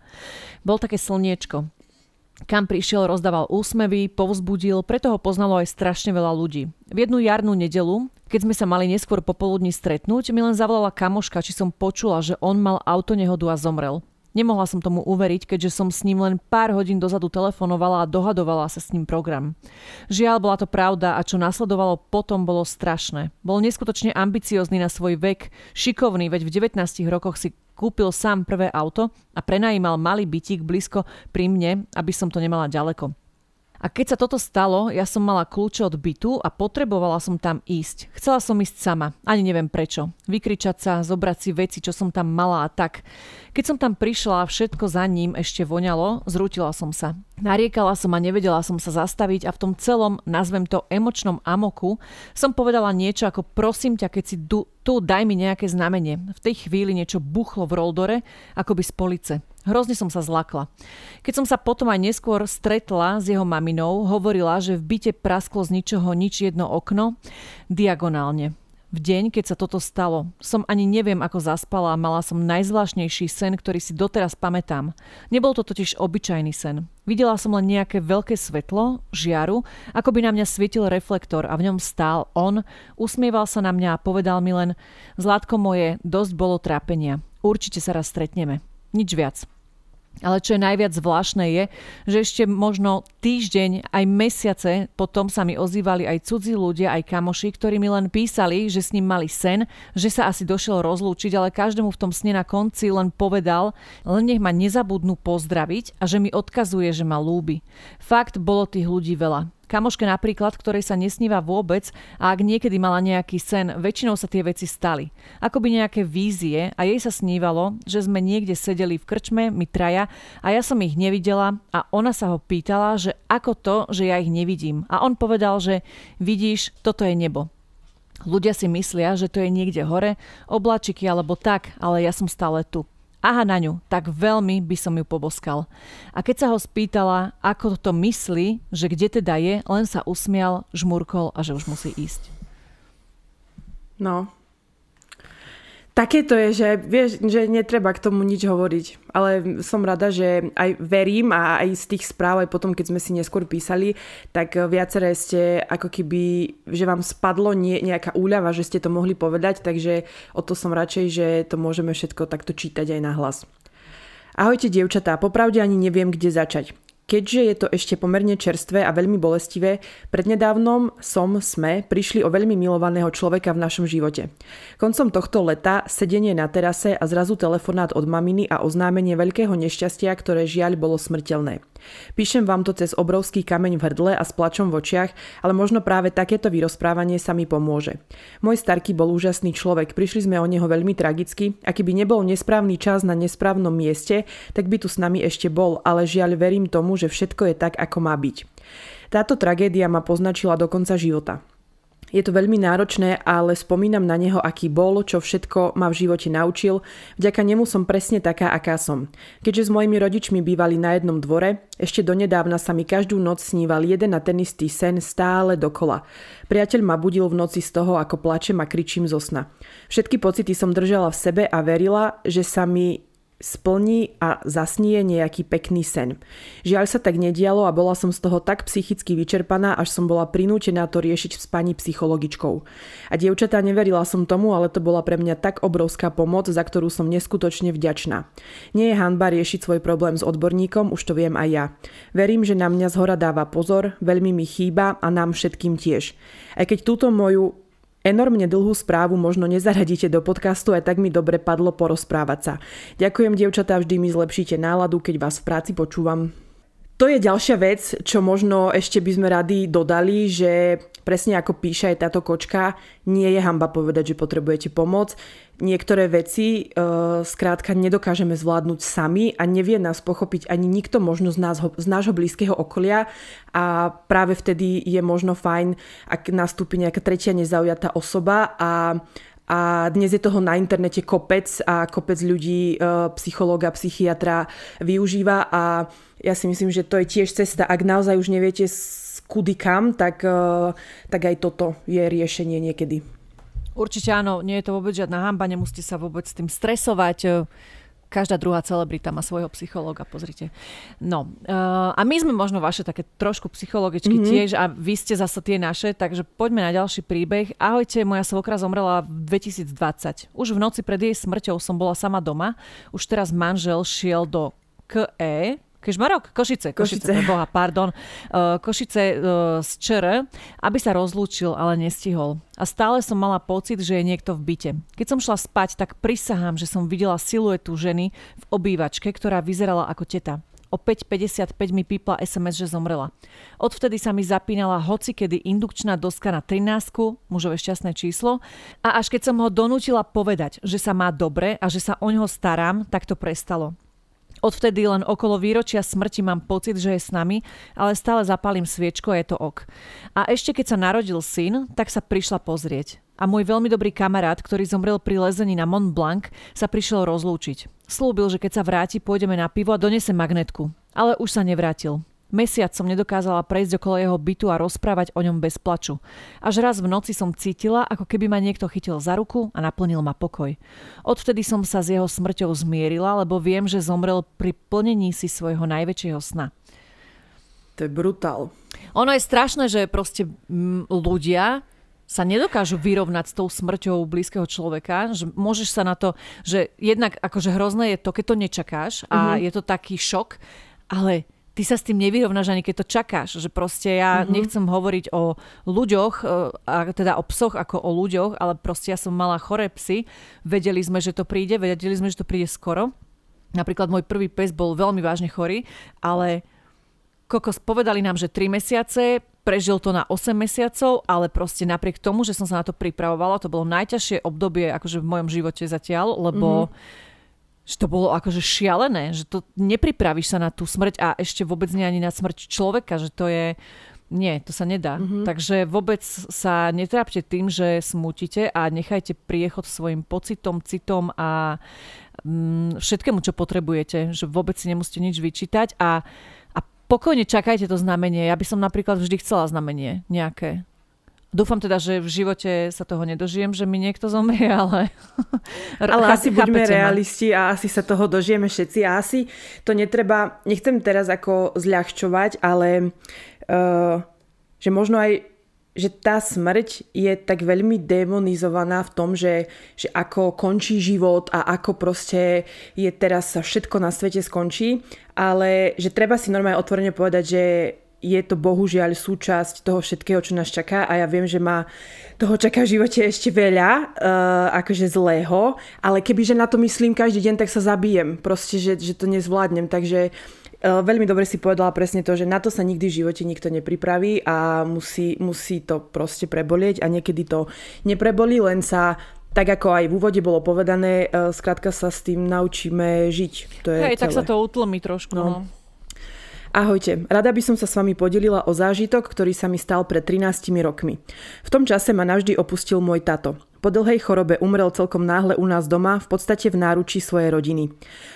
Bol také slniečko. Kam prišiel, rozdával úsmevy, povzbudil, preto ho poznalo aj strašne veľa ľudí. V jednu jarnú nedelu, keď sme sa mali neskôr popoludní stretnúť, mi len zavolala kamoška, či som počula, že on mal autonehodu a zomrel. Nemohla som tomu uveriť, keďže som s ním len pár hodín dozadu telefonovala a dohadovala sa s ním program. Žiaľ, bola to pravda a čo nasledovalo potom bolo strašné. Bol neskutočne ambiciózny na svoj vek, šikovný, veď v 19 rokoch si kúpil sám prvé auto a prenajímal malý bytík blízko pri mne, aby som to nemala ďaleko. A keď sa toto stalo, ja som mala kľúče od bytu a potrebovala som tam ísť. Chcela som ísť sama, ani neviem prečo. Vykričať sa, zobrať si veci, čo som tam mala a tak. Keď som tam prišla a všetko za ním ešte voňalo, zrútila som sa. Nariekala som a nevedela som sa zastaviť a v tom celom, nazvem to emočnom amoku, som povedala niečo ako prosím ťa, keď si du- tu daj mi nejaké znamenie. V tej chvíli niečo buchlo v roldore, akoby z police. Hrozne som sa zlakla. Keď som sa potom aj neskôr stretla s jeho maminou, hovorila, že v byte prasklo z ničoho nič jedno okno diagonálne. V deň, keď sa toto stalo, som ani neviem, ako zaspala a mala som najzvláštnejší sen, ktorý si doteraz pamätám. Nebol to totiž obyčajný sen. Videla som len nejaké veľké svetlo, žiaru, ako by na mňa svietil reflektor a v ňom stál on, usmieval sa na mňa a povedal mi len Zlátko moje, dosť bolo trápenia. Určite sa raz stretneme. Nič viac. Ale čo je najviac zvláštne je, že ešte možno týždeň, aj mesiace potom sa mi ozývali aj cudzí ľudia, aj kamoši, ktorí mi len písali, že s ním mali sen, že sa asi došiel rozlúčiť, ale každému v tom sne na konci len povedal, len nech ma nezabudnú pozdraviť a že mi odkazuje, že ma lúbi. Fakt, bolo tých ľudí veľa. Kamoške napríklad, ktorej sa nesníva vôbec a ak niekedy mala nejaký sen, väčšinou sa tie veci stali. Akoby nejaké vízie a jej sa snívalo, že sme niekde sedeli v krčme, my traja, a ja som ich nevidela a ona sa ho pýtala, že ako to, že ja ich nevidím. A on povedal, že vidíš, toto je nebo. Ľudia si myslia, že to je niekde hore, oblačiky alebo tak, ale ja som stále tu aha na ňu, tak veľmi by som ju poboskal. A keď sa ho spýtala, ako to myslí, že kde teda je, len sa usmial, žmurkol a že už musí ísť. No, Také to je, že vieš, že netreba k tomu nič hovoriť. Ale som rada, že aj verím a aj z tých správ, aj potom, keď sme si neskôr písali, tak viaceré ste ako keby, že vám spadlo nie, nejaká úľava, že ste to mohli povedať, takže o to som radšej, že to môžeme všetko takto čítať aj na hlas. Ahojte dievčatá, popravde ani neviem, kde začať. Keďže je to ešte pomerne čerstvé a veľmi bolestivé, prednedávnom som, sme, prišli o veľmi milovaného človeka v našom živote. Koncom tohto leta sedenie na terase a zrazu telefonát od maminy a oznámenie veľkého nešťastia, ktoré žiaľ bolo smrteľné. Píšem vám to cez obrovský kameň v hrdle a s plačom v očiach, ale možno práve takéto vyrozprávanie sa mi pomôže. Môj starky bol úžasný človek, prišli sme o neho veľmi tragicky a keby nebol nesprávny čas na nesprávnom mieste, tak by tu s nami ešte bol, ale žiaľ verím tomu, že všetko je tak, ako má byť. Táto tragédia ma poznačila do konca života. Je to veľmi náročné, ale spomínam na neho, aký bol, čo všetko ma v živote naučil. Vďaka nemu som presne taká, aká som. Keďže s mojimi rodičmi bývali na jednom dvore, ešte donedávna sa mi každú noc sníval jeden a ten istý sen stále dokola. Priateľ ma budil v noci z toho, ako plačem a kričím zo sna. Všetky pocity som držala v sebe a verila, že sa mi splní a zasnie nejaký pekný sen. Žiaľ sa tak nedialo a bola som z toho tak psychicky vyčerpaná, až som bola prinútená to riešiť v spaní psychologičkou. A dievčatá neverila som tomu, ale to bola pre mňa tak obrovská pomoc, za ktorú som neskutočne vďačná. Nie je hanba riešiť svoj problém s odborníkom, už to viem aj ja. Verím, že na mňa zhora dáva pozor, veľmi mi chýba a nám všetkým tiež. Aj keď túto moju Enormne dlhú správu možno nezaradíte do podcastu, aj tak mi dobre padlo porozprávať sa. Ďakujem, dievčatá, vždy mi zlepšíte náladu, keď vás v práci počúvam. To je ďalšia vec, čo možno ešte by sme radi dodali, že presne ako píše aj táto kočka, nie je hamba povedať, že potrebujete pomoc. Niektoré veci uh, skrátka nedokážeme zvládnuť sami a nevie nás pochopiť ani nikto možno z, nás, z nášho blízkeho okolia a práve vtedy je možno fajn, ak nastúpi nejaká tretia nezaujatá osoba a a dnes je toho na internete kopec a kopec ľudí, uh, psychológa, psychiatra využíva a ja si myslím, že to je tiež cesta. Ak naozaj už neviete kudy kam, tak, uh, tak aj toto je riešenie niekedy. Určite áno, nie je to vôbec žiadna hamba, nemusíte sa vôbec s tým stresovať každá druhá celebrita má svojho psychológa, pozrite. No, uh, a my sme možno vaše také trošku psychologičky mm-hmm. tiež a vy ste zase tie naše, takže poďme na ďalší príbeh. Ahojte, moja svokra zomrela v 2020. Už v noci pred jej smrťou som bola sama doma. Už teraz manžel šiel do KE, Kežmarok? Košice. Košice, Košice. boha, pardon. Uh, Košice uh, z ČR, aby sa rozlúčil, ale nestihol. A stále som mala pocit, že je niekto v byte. Keď som šla spať, tak prisahám, že som videla siluetu ženy v obývačke, ktorá vyzerala ako teta. O 5.55 mi pípla SMS, že zomrela. Odvtedy sa mi zapínala hoci kedy indukčná doska na 13, mužové šťastné číslo, a až keď som ho donútila povedať, že sa má dobre a že sa o ňoho starám, tak to prestalo. Odvtedy len okolo výročia smrti mám pocit, že je s nami, ale stále zapalím sviečko a je to ok. A ešte keď sa narodil syn, tak sa prišla pozrieť. A môj veľmi dobrý kamarát, ktorý zomrel pri lezení na Mont Blanc, sa prišiel rozlúčiť. Slúbil, že keď sa vráti, pôjdeme na pivo a donese magnetku. Ale už sa nevrátil. Mesiac som nedokázala prejsť okolo jeho bytu a rozprávať o ňom bez plaču. Až raz v noci som cítila, ako keby ma niekto chytil za ruku a naplnil ma pokoj. Odvtedy som sa s jeho smrťou zmierila, lebo viem, že zomrel pri plnení si svojho najväčšieho sna. To je brutál. Ono je strašné, že proste m, ľudia sa nedokážu vyrovnať s tou smrťou blízkeho človeka, že môžeš sa na to, že jednak akože hrozné je to, keď to nečakáš a mm-hmm. je to taký šok, ale ty sa s tým nevyrovnáš ani keď to čakáš. Že proste ja mm-hmm. nechcem hovoriť o ľuďoch, e, a teda o psoch ako o ľuďoch, ale proste ja som mala choré psy. Vedeli sme, že to príde, vedeli sme, že to príde skoro. Napríklad môj prvý pes bol veľmi vážne chorý, ale kokos povedali nám, že 3 mesiace, prežil to na 8 mesiacov, ale proste napriek tomu, že som sa na to pripravovala, to bolo najťažšie obdobie akože v mojom živote zatiaľ, lebo mm-hmm že to bolo akože šialené, že to nepripravíš sa na tú smrť a ešte vôbec nie ani na smrť človeka, že to je... Nie, to sa nedá. Mm-hmm. Takže vôbec sa netrápte tým, že smutíte a nechajte priechod svojim pocitom, citom a mm, všetkému, čo potrebujete. Že vôbec si nemusíte nič vyčítať a, a pokojne čakajte to znamenie. Ja by som napríklad vždy chcela znamenie nejaké. Dúfam teda, že v živote sa toho nedožijem, že mi niekto zomrie, ale... ale asi buďme realisti a asi sa toho dožijeme všetci a asi to netreba, nechcem teraz ako zľahčovať, ale uh, že možno aj že tá smrť je tak veľmi demonizovaná v tom, že, že ako končí život a ako proste je teraz sa všetko na svete skončí, ale že treba si normálne otvorene povedať, že je to bohužiaľ súčasť toho všetkého, čo nás čaká a ja viem, že ma toho čaká v živote ešte veľa, uh, akože zlého, ale kebyže na to myslím každý deň, tak sa zabijem, proste, že, že to nezvládnem, takže uh, veľmi dobre si povedala presne to, že na to sa nikdy v živote nikto nepripraví a musí, musí to proste prebolieť a niekedy to neprebolí, len sa tak ako aj v úvode bolo povedané, uh, skrátka sa s tým naučíme žiť. To je Hej, celé. tak sa to utlmi trošku. No. no. Ahojte, rada by som sa s vami podelila o zážitok, ktorý sa mi stal pred 13 rokmi. V tom čase ma navždy opustil môj tato. Po dlhej chorobe umrel celkom náhle u nás doma, v podstate v náručí svojej rodiny.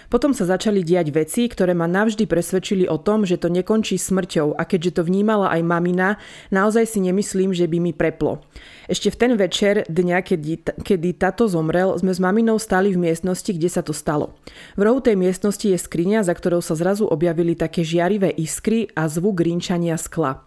Potom sa začali diať veci, ktoré ma navždy presvedčili o tom, že to nekončí smrťou a keďže to vnímala aj mamina, naozaj si nemyslím, že by mi preplo. Ešte v ten večer dňa, kedy, kedy tato zomrel, sme s maminou stali v miestnosti, kde sa to stalo. V rohu tej miestnosti je skriňa, za ktorou sa zrazu objavili také žiarivé iskry a zvuk rinčania skla.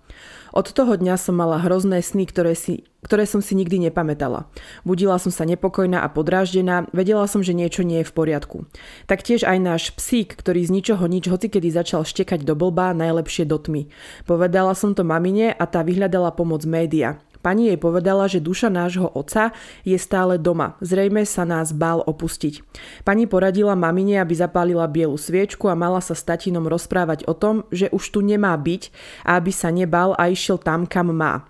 Od toho dňa som mala hrozné sny, ktoré, si, ktoré som si nikdy nepamätala. Budila som sa nepokojná a podráždená, vedela som, že niečo nie je v poriadku. Taktiež aj náš psík, ktorý z ničoho nič hocikedy začal štekať do blba, najlepšie do tmy. Povedala som to mamine a tá vyhľadala pomoc média. Pani jej povedala, že duša nášho oca je stále doma. Zrejme sa nás bál opustiť. Pani poradila mamine, aby zapálila bielu sviečku a mala sa s tatinom rozprávať o tom, že už tu nemá byť a aby sa nebal a išiel tam, kam má.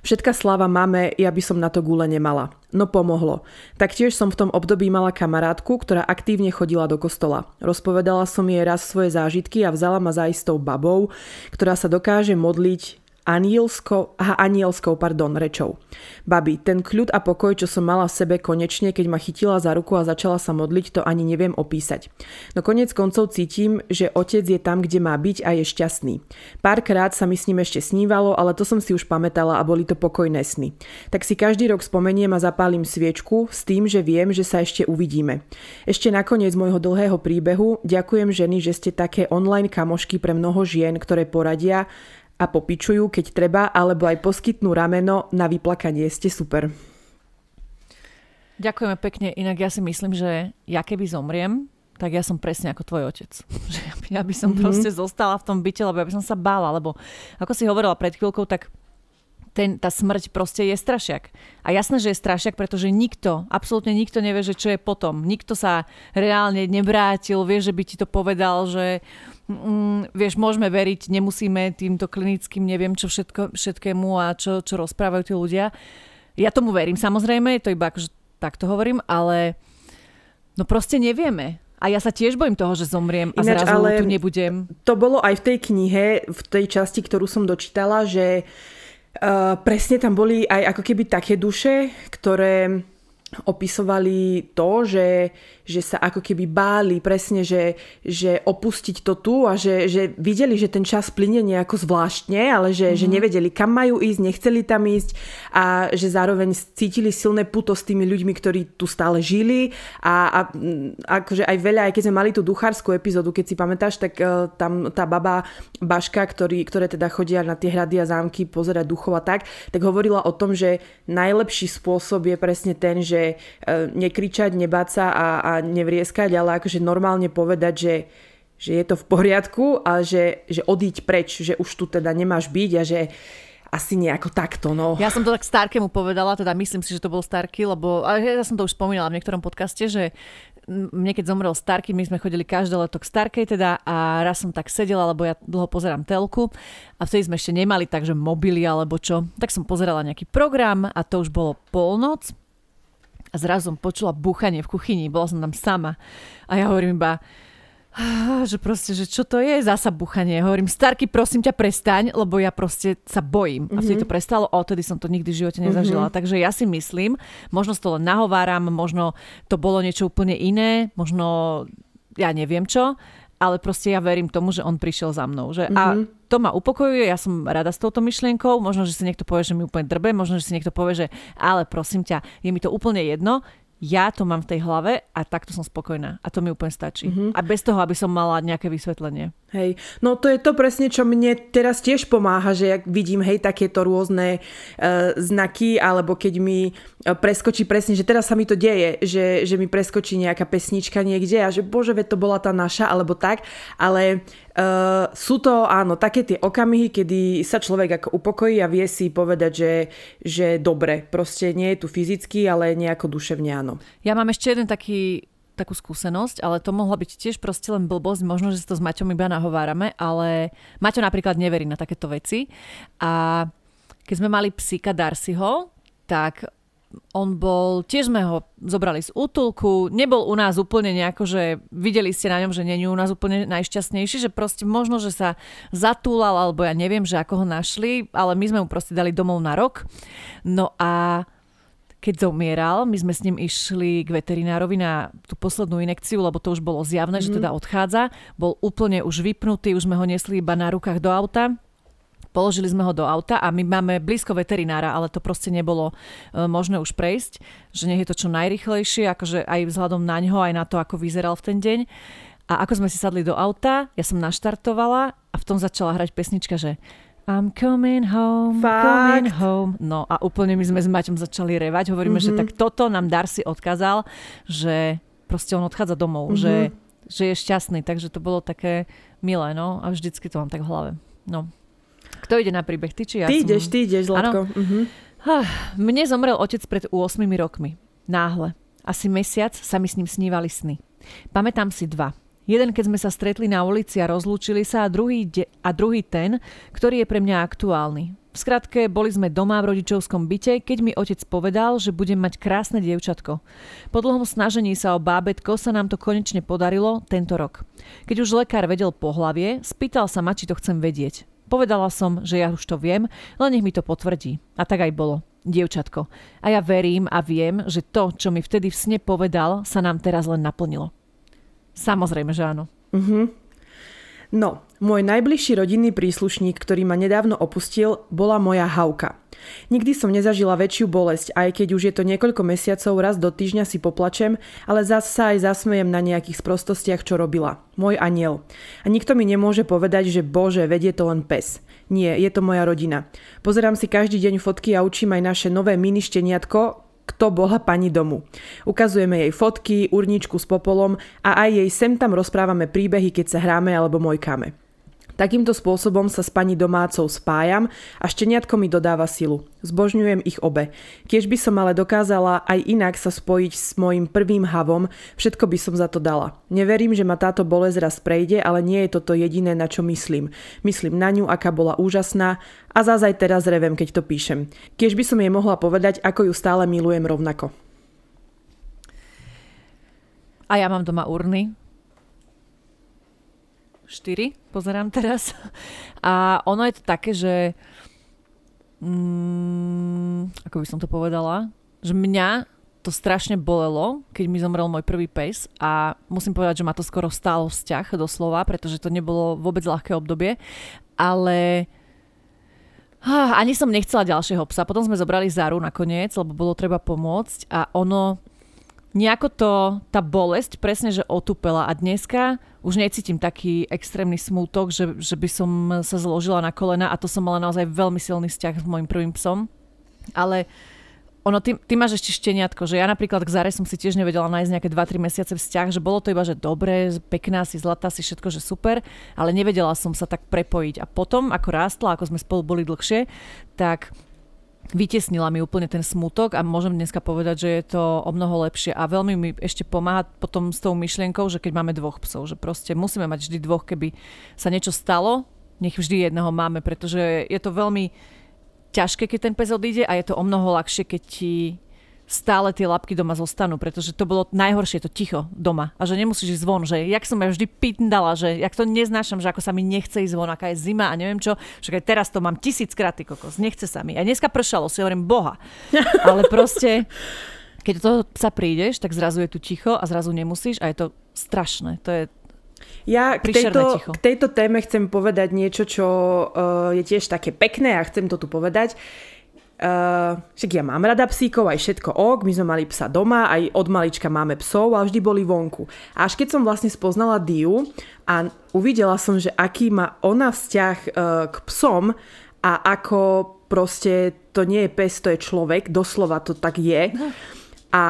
Všetka sláva máme, ja by som na to gule nemala. No pomohlo. Taktiež som v tom období mala kamarátku, ktorá aktívne chodila do kostola. Rozpovedala som jej raz svoje zážitky a vzala ma za istou babou, ktorá sa dokáže modliť anielskou, aha, anielskou pardon, rečou. Babi, ten kľud a pokoj, čo som mala v sebe konečne, keď ma chytila za ruku a začala sa modliť, to ani neviem opísať. No konec koncov cítim, že otec je tam, kde má byť a je šťastný. Párkrát sa mi s ním ešte snívalo, ale to som si už pamätala a boli to pokojné sny. Tak si každý rok spomeniem a zapálim sviečku s tým, že viem, že sa ešte uvidíme. Ešte nakoniec môjho dlhého príbehu ďakujem ženy, že ste také online kamošky pre mnoho žien, ktoré poradia a popičujú, keď treba, alebo aj poskytnú rameno na vyplakanie. Ste super. Ďakujeme pekne. Inak ja si myslím, že ja keby zomriem, tak ja som presne ako tvoj otec. Že ja by som mm-hmm. proste zostala v tom byte, lebo ja by som sa bála, lebo ako si hovorila pred chvíľkou, tak ten, tá smrť proste je strašiak. A jasné, že je strašiak, pretože nikto, absolútne nikto nevie, že čo je potom. Nikto sa reálne nevrátil, vie, že by ti to povedal, že mm, vieš, môžeme veriť, nemusíme týmto klinickým, neviem čo všetko, všetkému a čo, čo rozprávajú tí ľudia. Ja tomu verím samozrejme, je to iba akože takto hovorím, ale no proste nevieme. A ja sa tiež bojím toho, že zomriem a Ináč, zrazu ale tu nebudem. To bolo aj v tej knihe, v tej časti, ktorú som dočítala, že uh, presne tam boli aj ako keby také duše, ktoré opisovali to, že, že sa ako keby báli presne, že, že opustiť to tu a že, že videli, že ten čas plyne nejako zvláštne, ale že, mm. že mhm. nevedeli, kam majú ísť, nechceli tam ísť a že zároveň cítili silné puto s tými ľuďmi, ktorí tu stále žili a, a akože aj veľa, aj keď sme mali tú duchárskú epizódu, keď si pamätáš, tak uh, tam tá baba Baška, ktorý, ktoré teda chodia na tie hrady a zámky pozerať duchov a tak, tak hovorila o tom, že najlepší spôsob je presne ten, že že e, nekričať, nebáť sa a, a nevrieskať, ale akože normálne povedať, že, že je to v poriadku a že, že odíť preč, že už tu teda nemáš byť a že asi nejako takto, no. Ja som to tak Starkému povedala, teda myslím si, že to bol Starky, lebo ja som to už spomínala v niektorom podcaste, že mne keď zomrel Starky, my sme chodili každé leto k Starkej teda a raz som tak sedela, lebo ja dlho pozerám telku a vtedy sme ešte nemali takže mobily alebo čo, tak som pozerala nejaký program a to už bolo polnoc a zrazu som počula búchanie v kuchyni, bola som tam sama. A ja hovorím iba, že proste, že čo to je zasa búchanie. Hovorím, Starky, prosím ťa, prestaň, lebo ja proste sa bojím. Mm-hmm. A vtedy to mhm. prestalo, odtedy som to nikdy v živote nezažila. Mm-hmm. Takže ja si myslím, možno to len nahováram, možno to bolo niečo úplne iné, možno ja neviem čo, ale proste ja verím tomu, že on prišiel za mnou. Že? Mm-hmm. A mhm. to ma upokojuje, ja som rada s touto myšlienkou, možno, že si niekto povie, že mi úplne drbe, možno, že si niekto povie, že ale prosím ťa, je mi to úplne jedno, ja to mám v tej hlave a takto som spokojná. A to mi úplne stačí. Mm-hmm. A bez toho, aby som mala nejaké vysvetlenie. Hej, no to je to presne, čo mne teraz tiež pomáha, že jak vidím, hej, takéto rôzne e, znaky, alebo keď mi e, preskočí presne, že teraz sa mi to deje, že, že mi preskočí nejaká pesnička niekde a že bože, veď to bola tá naša, alebo tak, ale e, sú to, áno, také tie okamihy, kedy sa človek ako upokojí a vie si povedať, že, že dobre, proste nie je tu fyzicky, ale nejako duševne áno. Ja mám ešte jeden taký takú skúsenosť, ale to mohla byť tiež proste len blbosť, možno, že si to s Maťom iba nahovárame, ale Maťo napríklad neverí na takéto veci a keď sme mali psíka Darcyho, tak on bol, tiež sme ho zobrali z útulku, nebol u nás úplne nejako, že videli ste na ňom, že je u nás úplne najšťastnejší, že proste možno, že sa zatúlal, alebo ja neviem, že ako ho našli, ale my sme mu proste dali domov na rok. No a keď zomieral, my sme s ním išli k veterinárovi na tú poslednú inekciu, lebo to už bolo zjavné, mm. že mhm. teda odchádza. Bol úplne už vypnutý, už sme ho nesli iba na rukách do auta. Položili sme ho do auta a my máme blízko veterinára, ale to proste nebolo e, možné už prejsť, že nech je to čo najrychlejšie, akože aj vzhľadom na ňo, aj na to, ako vyzeral v ten deň. A ako sme si sadli do auta, ja som naštartovala a v tom začala hrať pesnička, že I'm coming home, Fakt? coming home. No a úplne my sme s Maťom začali revať. Hovoríme, mm-hmm. že mhm. tak toto nám Darcy odkázal, že proste on odchádza domov, mm-hmm. že, že je šťastný. Takže to bolo také milé, no. A vždycky to mám tak v hlave. No. Kto ide na príbeh? Ty či ja? Ty som... ideš, ty ideš, Zlatko. Uh-huh. Mne zomrel otec pred 8 rokmi. Náhle. Asi mesiac sa mi s ním snívali sny. Pamätám si dva. Jeden, keď sme sa stretli na ulici a rozlúčili sa a druhý, de- a druhý ten, ktorý je pre mňa aktuálny. V skratke, boli sme doma v rodičovskom byte, keď mi otec povedal, že budem mať krásne dievčatko. Po dlhom snažení sa o bábetko sa nám to konečne podarilo tento rok. Keď už lekár vedel po hlavie, spýtal sa ma, či to chcem vedieť. Povedala som, že ja už to viem, len nech mi to potvrdí. A tak aj bolo. Dievčatko. A ja verím a viem, že to, čo mi vtedy v sne povedal, sa nám teraz len naplnilo. Samozrejme, že áno. Uh-huh. No, môj najbližší rodinný príslušník, ktorý ma nedávno opustil, bola moja Hauka. Nikdy som nezažila väčšiu bolesť, aj keď už je to niekoľko mesiacov, raz do týždňa si poplačem, ale zas sa aj zasmejem na nejakých sprostostiach, čo robila. Môj aniel. A nikto mi nemôže povedať, že bože, vedie to len pes. Nie, je to moja rodina. Pozerám si každý deň fotky a učím aj naše nové mini šteniatko, kto bola pani domu. Ukazujeme jej fotky, urničku s popolom a aj jej sem tam rozprávame príbehy, keď sa hráme alebo mojkáme. Takýmto spôsobom sa s pani domácou spájam a šteniatko mi dodáva silu. Zbožňujem ich obe. Kiež by som ale dokázala aj inak sa spojiť s mojim prvým havom, všetko by som za to dala. Neverím, že ma táto bolesť raz prejde, ale nie je toto jediné, na čo myslím. Myslím na ňu, aká bola úžasná a zás teraz revem, keď to píšem. Kiež by som jej mohla povedať, ako ju stále milujem rovnako. A ja mám doma urny, 4, pozerám teraz. A ono je to také, že mm, ako by som to povedala, že mňa to strašne bolelo, keď mi zomrel môj prvý pes a musím povedať, že ma to skoro stálo vzťah doslova, pretože to nebolo vôbec ľahké obdobie, ale ani som nechcela ďalšieho psa. Potom sme zobrali Zaru nakoniec, lebo bolo treba pomôcť a ono nejako to, tá bolesť presne, že otupela a dneska už necítim taký extrémny smútok, že, že by som sa zložila na kolena a to som mala naozaj veľmi silný vzťah s môjim prvým psom. Ale ono, ty, ty máš ešte šteniatko, že ja napríklad k Zare som si tiež nevedela nájsť nejaké 2-3 mesiace vzťah, že bolo to iba, že dobre, pekná si, zlatá si, všetko, že super, ale nevedela som sa tak prepojiť. A potom, ako rástla, ako sme spolu boli dlhšie, tak vytesnila mi úplne ten smutok a môžem dneska povedať, že je to o mnoho lepšie a veľmi mi ešte pomáha potom s tou myšlienkou, že keď máme dvoch psov, že proste musíme mať vždy dvoch, keby sa niečo stalo, nech vždy jedného máme, pretože je to veľmi ťažké, keď ten pes odíde a je to o mnoho ľahšie, keď ti stále tie lapky doma zostanú, pretože to bolo najhoršie, to ticho doma. A že nemusíš ísť von, že jak som ja vždy pindala, že jak to neznášam, že ako sa mi nechce ísť von, aká je zima a neviem čo, že aj teraz to mám tisíckrát, ty kokos, nechce sa mi. A dneska pršalo, si hovorím, boha. Ale proste, keď do toho sa prídeš, tak zrazu je tu ticho a zrazu nemusíš a je to strašné. To je ja k tejto, k tejto téme chcem povedať niečo, čo uh, je tiež také pekné a chcem to tu povedať. Uh, však ja mám rada psíkov, aj všetko ok, my sme mali psa doma, aj od malička máme psov a vždy boli vonku. A až keď som vlastne spoznala Diu a uvidela som, že aký má ona vzťah uh, k psom a ako proste to nie je pes, to je človek, doslova to tak je. A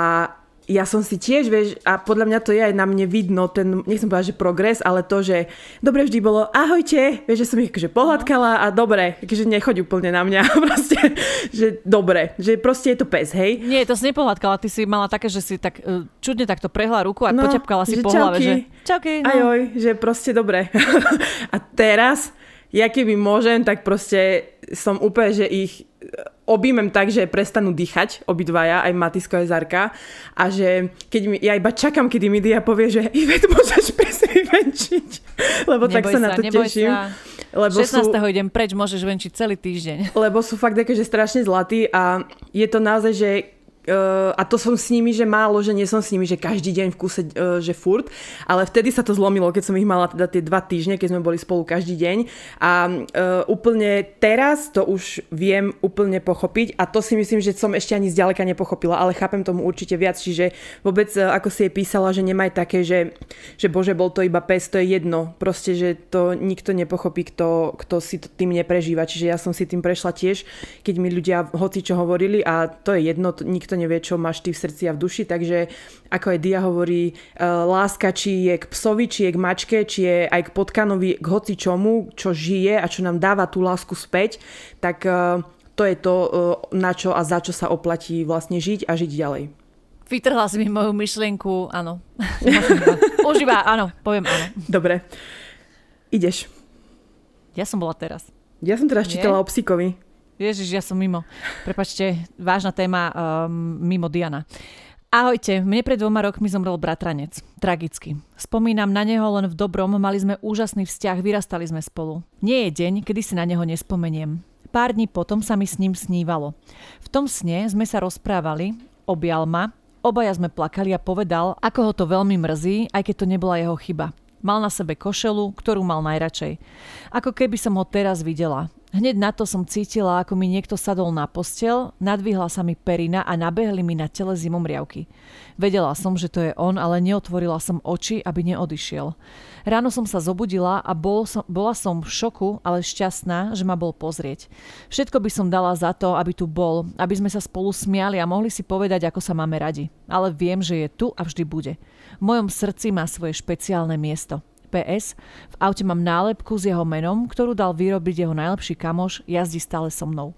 ja som si tiež, vieš, a podľa mňa to je aj na mne vidno, ten, nechcem povedať, že progres, ale to, že dobre vždy bolo ahojte, vieš, že som ich akože pohľadkala a dobre, akože nechoď úplne na mňa, proste, že dobre, že proste je to pes, hej. Nie, to si nepohľadkala, ty si mala také, že si tak uh, čudne takto prehla ruku a no, poťapkala si po hlave, že čauky, no. Ajoj, že proste dobre. a teraz, ja keby môžem, tak proste som úplne, že ich objímem tak, že prestanú dýchať obidvaja, aj Matisko, aj Zarka. A že keď mi, ja iba čakám, kedy mi Dia povie, že Ivet, môžeš pes vyvenčiť. Lebo neboj tak sa, sa na to teším. Sa. Lebo 16. Sú, idem preč, môžeš venčiť celý týždeň. Lebo sú fakt také, že strašne zlatí a je to naozaj, že a to som s nimi, že málo, že nie som s nimi, že každý deň v kuse, že furt, ale vtedy sa to zlomilo, keď som ich mala teda tie dva týždne, keď sme boli spolu každý deň. A úplne teraz to už viem úplne pochopiť a to si myslím, že som ešte ani zďaleka nepochopila, ale chápem tomu určite viac, čiže vôbec ako si jej písala, že nemaj také, že, že bože, bol to iba pes, to je jedno, proste, že to nikto nepochopí, kto, kto si to tým neprežíva, čiže ja som si tým prešla tiež, keď mi ľudia hoci čo hovorili a to je jedno, to, nikto nevie, čo máš ty v srdci a v duši, takže ako aj Dia hovorí, uh, láska či je k psovi, či je k mačke, či je aj k potkanovi, k hoci čomu, čo žije a čo nám dáva tú lásku späť, tak uh, to je to, uh, na čo a za čo sa oplatí vlastne žiť a žiť ďalej. Vytrhla si mi moju myšlienku, áno. Užíva, áno, poviem áno. Dobre. Ideš. Ja som bola teraz. Ja som teraz čítala o psíkovi. Ježiš, ja som mimo. Prepačte, vážna téma um, mimo Diana. Ahojte, mne pred dvoma rokmi zomrel bratranec. Tragicky. Spomínam na neho len v dobrom, mali sme úžasný vzťah, vyrastali sme spolu. Nie je deň, kedy si na neho nespomeniem. Pár dní potom sa mi s ním snívalo. V tom sne sme sa rozprávali, objal ma, obaja sme plakali a povedal, ako ho to veľmi mrzí, aj keď to nebola jeho chyba. Mal na sebe košelu, ktorú mal najradšej. Ako keby som ho teraz videla. Hneď na to som cítila, ako mi niekto sadol na postel, nadvihla sa mi perina a nabehli mi na tele zimomriavky. Vedela som, že to je on, ale neotvorila som oči, aby neodišiel. Ráno som sa zobudila a bol som, bola som v šoku, ale šťastná, že ma bol pozrieť. Všetko by som dala za to, aby tu bol, aby sme sa spolu smiali a mohli si povedať, ako sa máme radi. Ale viem, že je tu a vždy bude. V mojom srdci má svoje špeciálne miesto. PS. V aute mám nálepku s jeho menom, ktorú dal vyrobiť jeho najlepší kamoš, jazdí stále so mnou.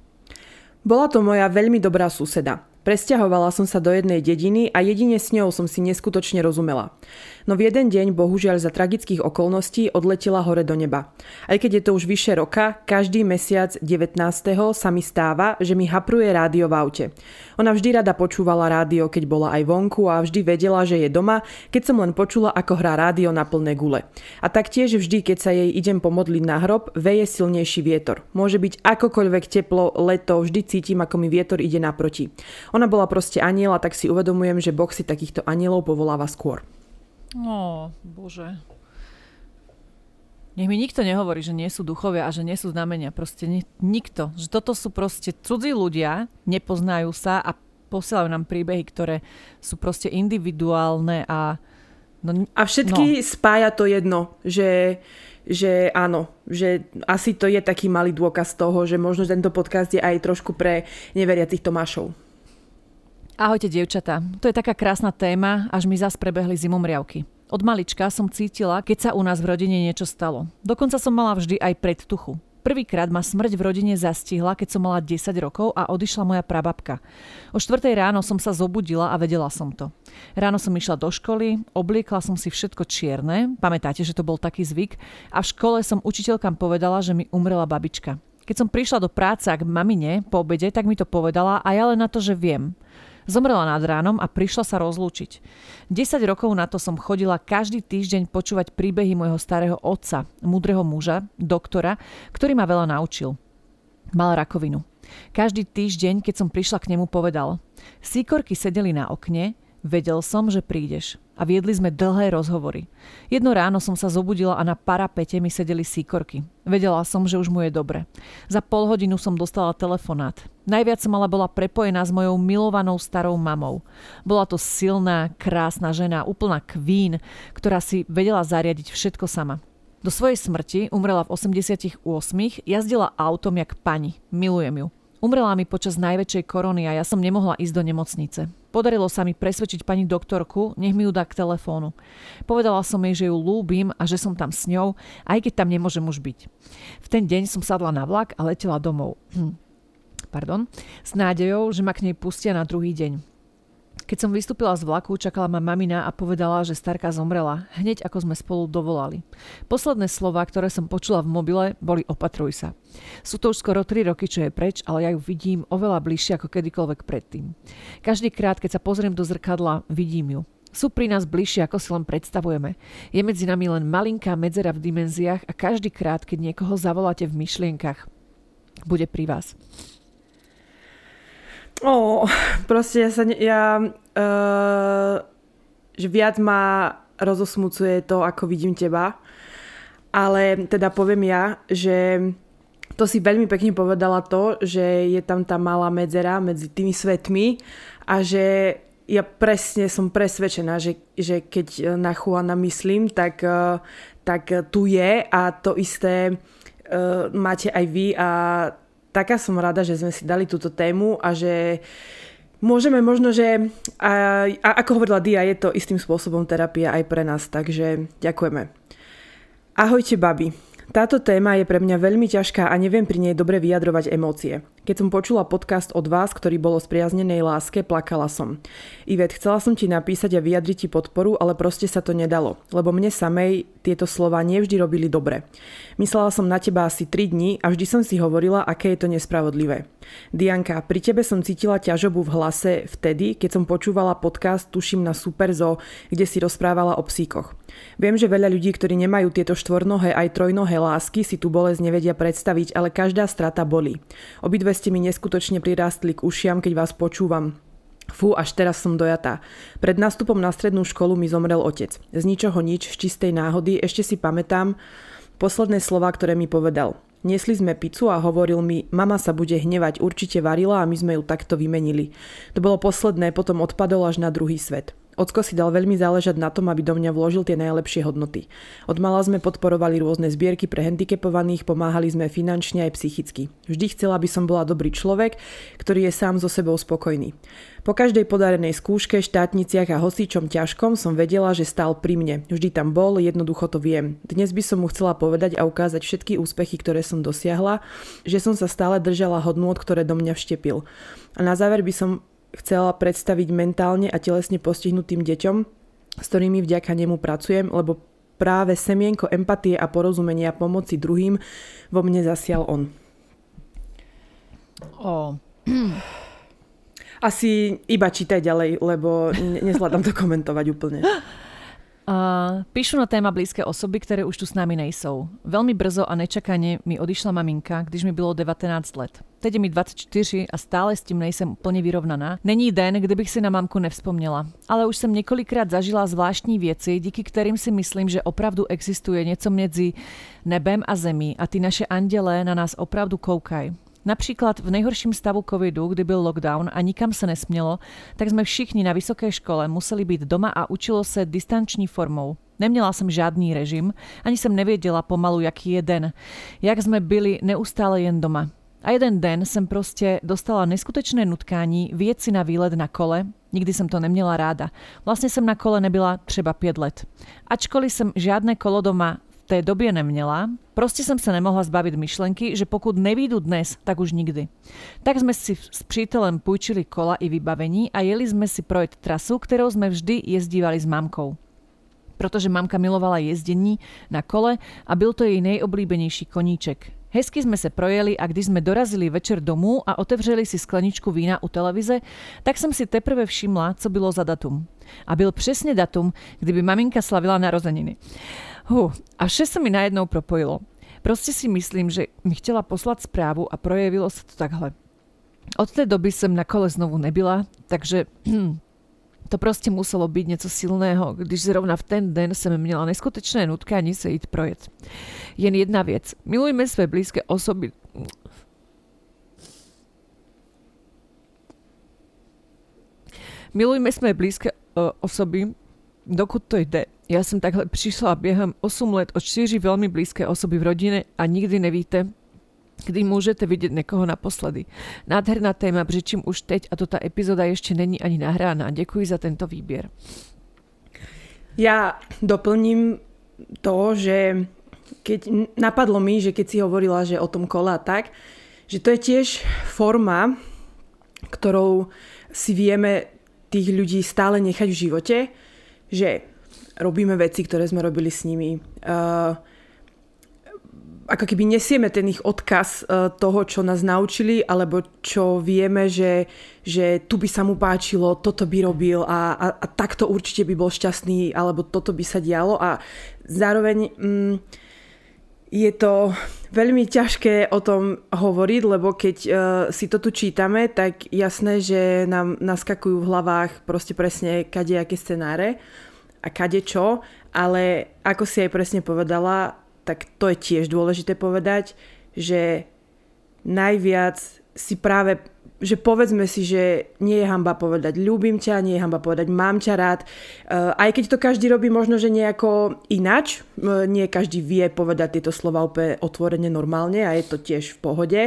Bola to moja veľmi dobrá suseda. Presťahovala som sa do jednej dediny a jedine s ňou som si neskutočne rozumela. No v jeden deň, bohužiaľ za tragických okolností, odletela hore do neba. Aj keď je to už vyše roka, každý mesiac 19. sa mi stáva, že mi hapruje rádio v aute. Ona vždy rada počúvala rádio, keď bola aj vonku a vždy vedela, že je doma, keď som len počula, ako hrá rádio na plné gule. A taktiež vždy, keď sa jej idem pomodliť na hrob, veje silnejší vietor. Môže byť akokoľvek teplo, leto, vždy cítim, ako mi vietor ide naproti. Ona bola proste aniela, tak si uvedomujem, že Boh si takýchto anielov povoláva skôr. Ó, bože. Nech mi nikto nehovorí, že nie sú duchovia a že nie sú znamenia. Proste ni- nikto. Že toto sú proste cudzí ľudia, nepoznajú sa a posielajú nám príbehy, ktoré sú proste individuálne a... No, a všetky no. spája to jedno, že, že áno, že asi to je taký malý dôkaz toho, že možno tento podcast je aj trošku pre neveriacich Tomášov. Ahojte, dievčatá. To je taká krásna téma, až mi zas prebehli zimomriavky. Od malička som cítila, keď sa u nás v rodine niečo stalo. Dokonca som mala vždy aj predtuchu. Prvýkrát ma smrť v rodine zastihla, keď som mala 10 rokov a odišla moja prababka. O 4 ráno som sa zobudila a vedela som to. Ráno som išla do školy, obliekla som si všetko čierne, pamätáte, že to bol taký zvyk, a v škole som učiteľkám povedala, že mi umrela babička. Keď som prišla do práce k mamine po obede, tak mi to povedala a ja len na to, že viem. Zomrela nad ránom a prišla sa rozlúčiť. 10 rokov na to som chodila každý týždeň počúvať príbehy môjho starého otca, múdreho muža, doktora, ktorý ma veľa naučil. Mal rakovinu. Každý týždeň, keď som prišla k nemu, povedal Síkorky sedeli na okne, Vedel som, že prídeš. A viedli sme dlhé rozhovory. Jedno ráno som sa zobudila a na parapete mi sedeli síkorky. Vedela som, že už mu je dobre. Za pol hodinu som dostala telefonát. Najviac som ale bola prepojená s mojou milovanou starou mamou. Bola to silná, krásna žena, úplná kvín, ktorá si vedela zariadiť všetko sama. Do svojej smrti umrela v 88, jazdila autom jak pani. Milujem ju. Umrela mi počas najväčšej korony a ja som nemohla ísť do nemocnice. Podarilo sa mi presvedčiť pani doktorku, nech mi ju dá k telefónu. Povedala som jej, že ju lúbim a že som tam s ňou, aj keď tam nemôžem už byť. V ten deň som sadla na vlak a letela domov. Hm. Pardon. S nádejou, že ma k nej pustia na druhý deň. Keď som vystúpila z vlaku, čakala ma mamina a povedala, že starka zomrela, hneď ako sme spolu dovolali. Posledné slova, ktoré som počula v mobile, boli opatruj sa. Sú to už skoro 3 roky, čo je preč, ale ja ju vidím oveľa bližšie ako kedykoľvek predtým. Každý krát, keď sa pozriem do zrkadla, vidím ju. Sú pri nás bližšie, ako si len predstavujeme. Je medzi nami len malinká medzera v dimenziách a každý krát, keď niekoho zavoláte v myšlienkach, bude pri vás. O, proste ja sa, ne, ja, uh, že viac ma rozosmucuje to, ako vidím teba. Ale teda poviem ja, že to si veľmi pekne povedala to, že je tam tá malá medzera medzi tými svetmi a že ja presne som presvedčená, že, že keď na Juana myslím, tak, uh, tak tu je a to isté máte aj vy a taká som rada, že sme si dali túto tému a že môžeme možno, že a, a ako hovorila Dia, je to istým spôsobom terapia aj pre nás, takže ďakujeme. Ahojte, babi. Táto téma je pre mňa veľmi ťažká a neviem pri nej dobre vyjadrovať emócie. Keď som počula podcast od vás, ktorý bol o spriaznenej láske, plakala som. Ivet, chcela som ti napísať a vyjadriť ti podporu, ale proste sa to nedalo, lebo mne samej tieto slova nevždy robili dobre. Myslela som na teba asi 3 dní a vždy som si hovorila, aké je to nespravodlivé. Dianka, pri tebe som cítila ťažobu v hlase vtedy, keď som počúvala podcast, tuším na Superzo, kde si rozprávala o psíkoch. Viem, že veľa ľudí, ktorí nemajú tieto štvornohé aj trojnohé lásky, si tú bolesť nevedia predstaviť, ale každá strata bolí. Obidve ste mi neskutočne prirástli k ušiam, keď vás počúvam. Fú, až teraz som dojatá. Pred nástupom na strednú školu mi zomrel otec. Z ničoho nič, z čistej náhody, ešte si pamätám posledné slova, ktoré mi povedal. Nesli sme pizzu a hovoril mi, mama sa bude hnevať, určite varila a my sme ju takto vymenili. To bolo posledné, potom odpadol až na druhý svet. Ocko si dal veľmi záležať na tom, aby do mňa vložil tie najlepšie hodnoty. Od mala sme podporovali rôzne zbierky pre handicapovaných, pomáhali sme finančne aj psychicky. Vždy chcela, aby som bola dobrý človek, ktorý je sám so sebou spokojný. Po každej podarenej skúške, štátniciach a hosičom ťažkom som vedela, že stál pri mne. Vždy tam bol, jednoducho to viem. Dnes by som mu chcela povedať a ukázať všetky úspechy, ktoré som dosiahla, že som sa stále držala hodnôt, ktoré do mňa vštepil. A na záver by som chcela predstaviť mentálne a telesne postihnutým deťom, s ktorými vďaka nemu pracujem, lebo práve semienko empatie a porozumenia pomoci druhým vo mne zasial on. O. Asi iba čítaj ďalej, lebo nezvládam to komentovať úplne. Píšu na téma blízke osoby, ktoré už tu s nami nejsou. Veľmi brzo a nečakane mi odišla maminka, když mi bylo 19 let. Teď je mi 24 a stále s tím nejsem úplně vyrovnaná. Není den, kdybych si na mamku nevzpomněla. Ale už jsem několikrát zažila zvláštní věci, díky kterým si myslím, že opravdu existuje něco mezi nebem a zemí a ty naše andělé na nás opravdu koukají. Například v nejhorším stavu covidu, kdy byl lockdown a nikam se nesmělo, tak jsme všichni na vysoké škole museli být doma a učilo se distanční formou. Neměla jsem žádný režim, ani jsem nevěděla pomalu, jaký je den. Jak jsme byli neustále jen doma. A jeden den jsem prostě dostala neskutečné nutkání vyjet si na výlet na kole, nikdy jsem to neměla ráda. Vlastně jsem na kole nebyla třeba pět let. Ačkoliv jsem žádné kolo doma té době neměla, prostě jsem se nemohla zbavit myšlenky, že pokud nevídu dnes, tak už nikdy. Tak jsme si s přítelem půjčili kola i vybavení a jeli jsme si projet trasu, kterou jsme vždy jezdívali s mamkou protože mamka milovala jezdení na kole a byl to jej nejoblíbenější koníček. Hezky jsme se projeli a když jsme dorazili večer domů a otevřeli si skleničku vína u televize, tak jsem si teprve všimla, co bylo za datum. A byl přesně datum, kdyby maminka slavila narozeniny. Hú, a vše sa mi najednou propojilo. Proste si myslím, že mi chcela poslať správu a projevilo sa to takhle. Od té doby jsem na kole znovu nebyla, takže to prostě muselo být něco silného, když zrovna v ten den jsem měla neskutečné nutkání se jít projet. Jen jedna věc. Milujme své blízké osoby. Milujme své blízké uh, osoby, dokud to jde. Ja som takhle prišla během 8 let od 4 veľmi blízké osoby v rodine a nikdy nevíte, kdy môžete vidieť nekoho naposledy. Nádherná téma, břičím už teď a to tá epizóda ešte není ani nahrána. Ďakujem za tento výbier. Ja doplním to, že keď napadlo mi, že keď si hovorila, že o tom kole a tak, že to je tiež forma, ktorou si vieme tých ľudí stále nechať v živote, že robíme veci, ktoré sme robili s nimi. Uh, ako keby nesieme ten ich odkaz uh, toho, čo nás naučili, alebo čo vieme, že, že tu by sa mu páčilo, toto by robil a, a, a takto určite by bol šťastný, alebo toto by sa dialo. A zároveň um, je to veľmi ťažké o tom hovoriť, lebo keď uh, si to tu čítame, tak jasné, že nám naskakujú v hlavách proste presne kadejaké scenáre a kade čo, ale ako si aj presne povedala, tak to je tiež dôležité povedať, že najviac si práve že povedzme si, že nie je hamba povedať ľúbim ťa, nie je hamba povedať mám ťa rád. Uh, aj keď to každý robí možno, že nejako inač, uh, nie každý vie povedať tieto slova úplne otvorene normálne a je to tiež v pohode,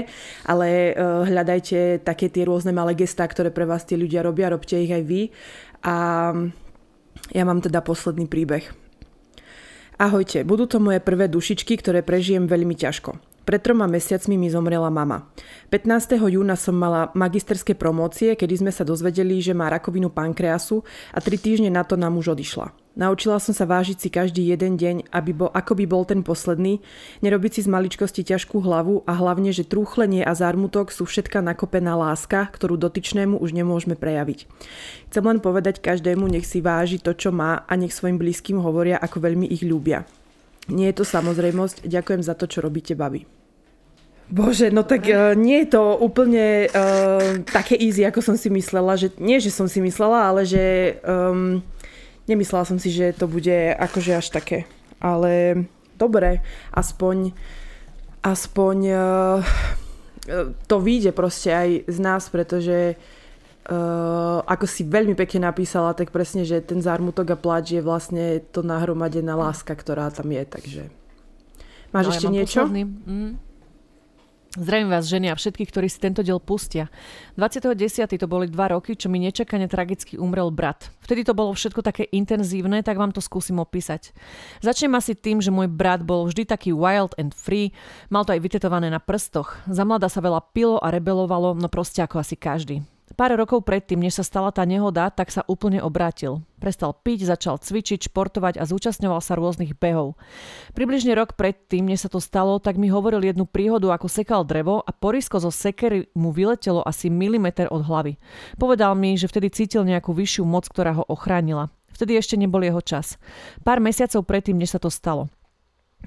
ale uh, hľadajte také tie rôzne malé gestá, ktoré pre vás tí ľudia robia, robte ich aj vy. A ja mám teda posledný príbeh. Ahojte, budú to moje prvé dušičky, ktoré prežijem veľmi ťažko. Pred troma mesiacmi mi zomrela mama. 15. júna som mala magisterské promócie, kedy sme sa dozvedeli, že má rakovinu pankreasu a tri týždne na to nám už odišla. Naučila som sa vážiť si každý jeden deň, aby bol, ako by bol ten posledný, nerobiť si z maličkosti ťažkú hlavu a hlavne, že trúchlenie a zármutok sú všetka nakopená láska, ktorú dotyčnému už nemôžeme prejaviť. Chcem len povedať každému, nech si váži to, čo má a nech svojim blízkym hovoria, ako veľmi ich ľúbia. Nie je to samozrejmosť. Ďakujem za to, čo robíte, babi. Bože, no tak uh, nie je to úplne uh, také easy, ako som si myslela. Že, nie, že som si myslela, ale že um, nemyslela som si, že to bude akože až také. Ale dobre, aspoň aspoň uh, to vyjde proste aj z nás, pretože Uh, ako si veľmi pekne napísala, tak presne, že ten zármutok a pláč je vlastne to nahromadená láska, ktorá tam je, takže... Máš no, ešte ja niečo? Mm. Zdravím vás, ženy a všetkých, ktorí si tento diel pustia. 20.10. to boli dva roky, čo mi nečakane tragicky umrel brat. Vtedy to bolo všetko také intenzívne, tak vám to skúsim opísať. Začnem asi tým, že môj brat bol vždy taký wild and free, mal to aj vytetované na prstoch. Za mladá sa veľa pilo a rebelovalo, no proste ako asi každý. Pár rokov predtým, než sa stala tá nehoda, tak sa úplne obrátil. Prestal piť, začal cvičiť, športovať a zúčastňoval sa rôznych behov. Približne rok predtým, než sa to stalo, tak mi hovoril jednu príhodu, ako sekal drevo a porisko zo sekery mu vyletelo asi milimeter od hlavy. Povedal mi, že vtedy cítil nejakú vyššiu moc, ktorá ho ochránila. Vtedy ešte nebol jeho čas. Pár mesiacov predtým, než sa to stalo.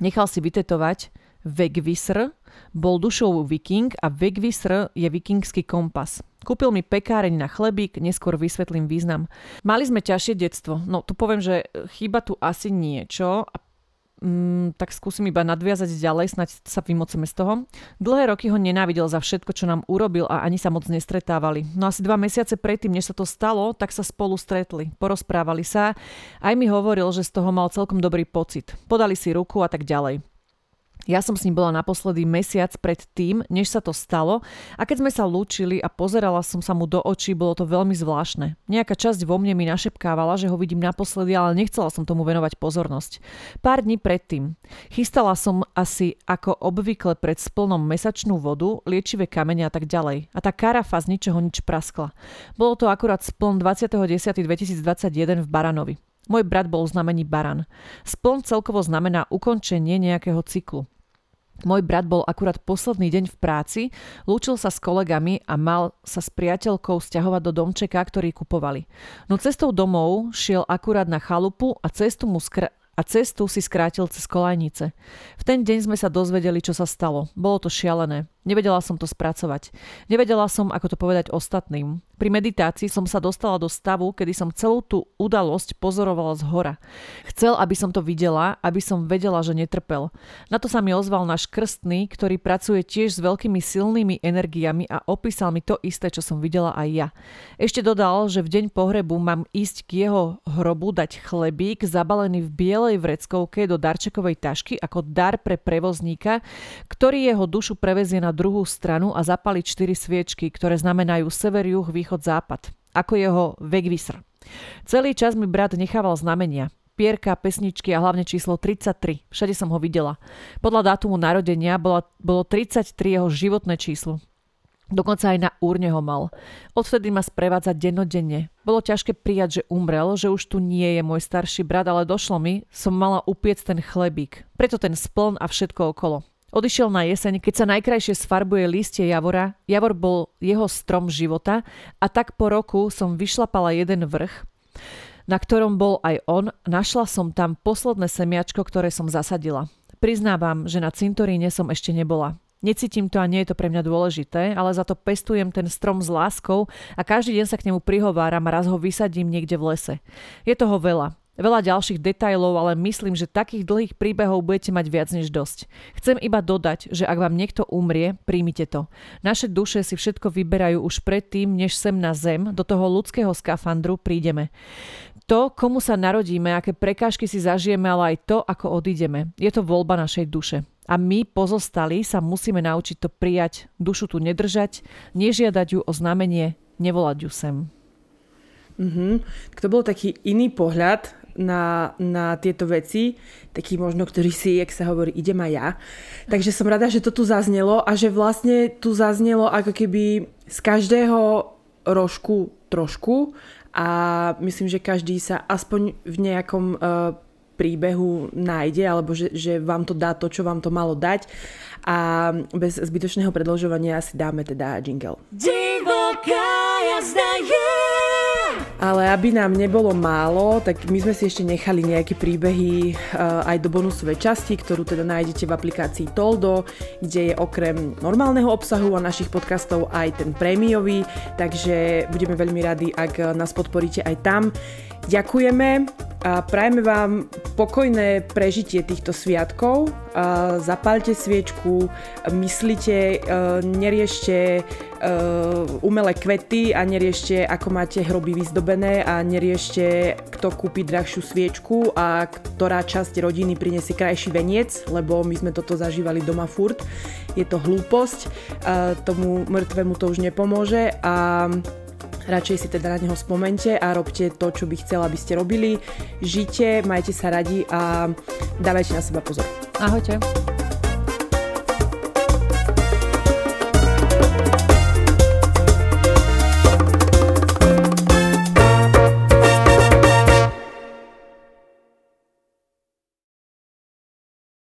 Nechal si vytetovať Vegvisr, bol dušou viking a Vegvisr je vikingský kompas. Kúpil mi pekáreň na chlebík, neskôr vysvetlím význam. Mali sme ťažšie detstvo. No tu poviem, že chýba tu asi niečo Mm, tak skúsim iba nadviazať ďalej, snať sa vymoceme z toho. Dlhé roky ho nenávidel za všetko, čo nám urobil a ani sa moc nestretávali. No asi dva mesiace predtým, než sa to stalo, tak sa spolu stretli, porozprávali sa. Aj mi hovoril, že z toho mal celkom dobrý pocit. Podali si ruku a tak ďalej. Ja som s ním bola naposledy mesiac pred tým, než sa to stalo a keď sme sa lúčili a pozerala som sa mu do očí, bolo to veľmi zvláštne. Nejaká časť vo mne mi našepkávala, že ho vidím naposledy, ale nechcela som tomu venovať pozornosť. Pár dní predtým. Chystala som asi ako obvykle pred splnom mesačnú vodu, liečivé kamene a tak ďalej. A tá karafa z ničoho nič praskla. Bolo to akurát spln 20.10.2021 v Baranovi. Môj brat bol znamení baran. Spln celkovo znamená ukončenie nejakého cyklu. Môj brat bol akurát posledný deň v práci, lúčil sa s kolegami a mal sa s priateľkou stiahovať do domčeka, ktorý kupovali. No cestou domov šiel akurát na chalupu a cestu mu skr- a cestu si skrátil cez kolajnice. V ten deň sme sa dozvedeli, čo sa stalo. Bolo to šialené. Nevedela som to spracovať. Nevedela som, ako to povedať ostatným. Pri meditácii som sa dostala do stavu, kedy som celú tú udalosť pozorovala z hora. Chcel, aby som to videla, aby som vedela, že netrpel. Na to sa mi ozval náš krstný, ktorý pracuje tiež s veľkými silnými energiami a opísal mi to isté, čo som videla aj ja. Ešte dodal, že v deň pohrebu mám ísť k jeho hrobu dať chlebík zabalený v bielej vreckovke do darčekovej tašky ako dar pre prevozníka, ktorý jeho dušu prevezie na druhú stranu a zapaliť štyri sviečky, ktoré znamenajú sever, juh, východ, západ, ako jeho Vegvisr. Celý čas mi brat nechával znamenia, pierka, pesničky a hlavne číslo 33. Všade som ho videla. Podľa dátumu narodenia bola, bolo 33 jeho životné číslo. Dokonca aj na úrne ho mal. Odvtedy ma sprevádza dennodenne. Bolo ťažké prijať, že umrel, že už tu nie je môj starší brat, ale došlo mi, som mala upiec ten chlebík. Preto ten spln a všetko okolo. Odišiel na jeseň, keď sa najkrajšie sfarbuje listie javora. Javor bol jeho strom života a tak po roku som vyšlapala jeden vrch, na ktorom bol aj on. Našla som tam posledné semiačko, ktoré som zasadila. Priznávam, že na cintoríne som ešte nebola. Necítim to a nie je to pre mňa dôležité, ale za to pestujem ten strom s láskou a každý deň sa k nemu prihováram a raz ho vysadím niekde v lese. Je toho veľa. Veľa ďalších detajlov, ale myslím, že takých dlhých príbehov budete mať viac než dosť. Chcem iba dodať, že ak vám niekto umrie, príjmite to. Naše duše si všetko vyberajú už predtým, než sem na zem, do toho ľudského skafandru prídeme. To, komu sa narodíme, aké prekážky si zažijeme, ale aj to, ako odídeme. Je to voľba našej duše. A my, pozostali, sa musíme naučiť to prijať, dušu tu nedržať, nežiadať ju o znamenie, nevolať ju sem. Mm-hmm. To bol taký iný pohľad na, na tieto veci, taký možno, ktorý si, jak sa hovorí, idem aj ja. Takže som rada, že to tu zaznelo a že vlastne tu zaznelo ako keby z každého rožku trošku a myslím, že každý sa aspoň v nejakom uh, príbehu nájde, alebo že, že vám to dá to, čo vám to malo dať. A bez zbytočného predlžovania si dáme teda jingle. Divoká jazda je ale aby nám nebolo málo, tak my sme si ešte nechali nejaké príbehy uh, aj do bonusovej časti, ktorú teda nájdete v aplikácii Toldo, kde je okrem normálneho obsahu a našich podcastov aj ten prémiový, takže budeme veľmi radi, ak nás podporíte aj tam. Ďakujeme a prajeme vám pokojné prežitie týchto sviatkov. Zapálte sviečku, myslite, e, neriešte e, umelé kvety a neriešte, ako máte hroby vyzdobené a neriešte, kto kúpi drahšiu sviečku a ktorá časť rodiny prinesie krajší veniec, lebo my sme toto zažívali doma furt. Je to hlúposť, tomu mŕtvemu to už nepomôže a Radšej si teda na neho spomente a robte to, čo by chcela, aby ste robili. Žite, majte sa radi a dávajte na seba pozor. Ahojte.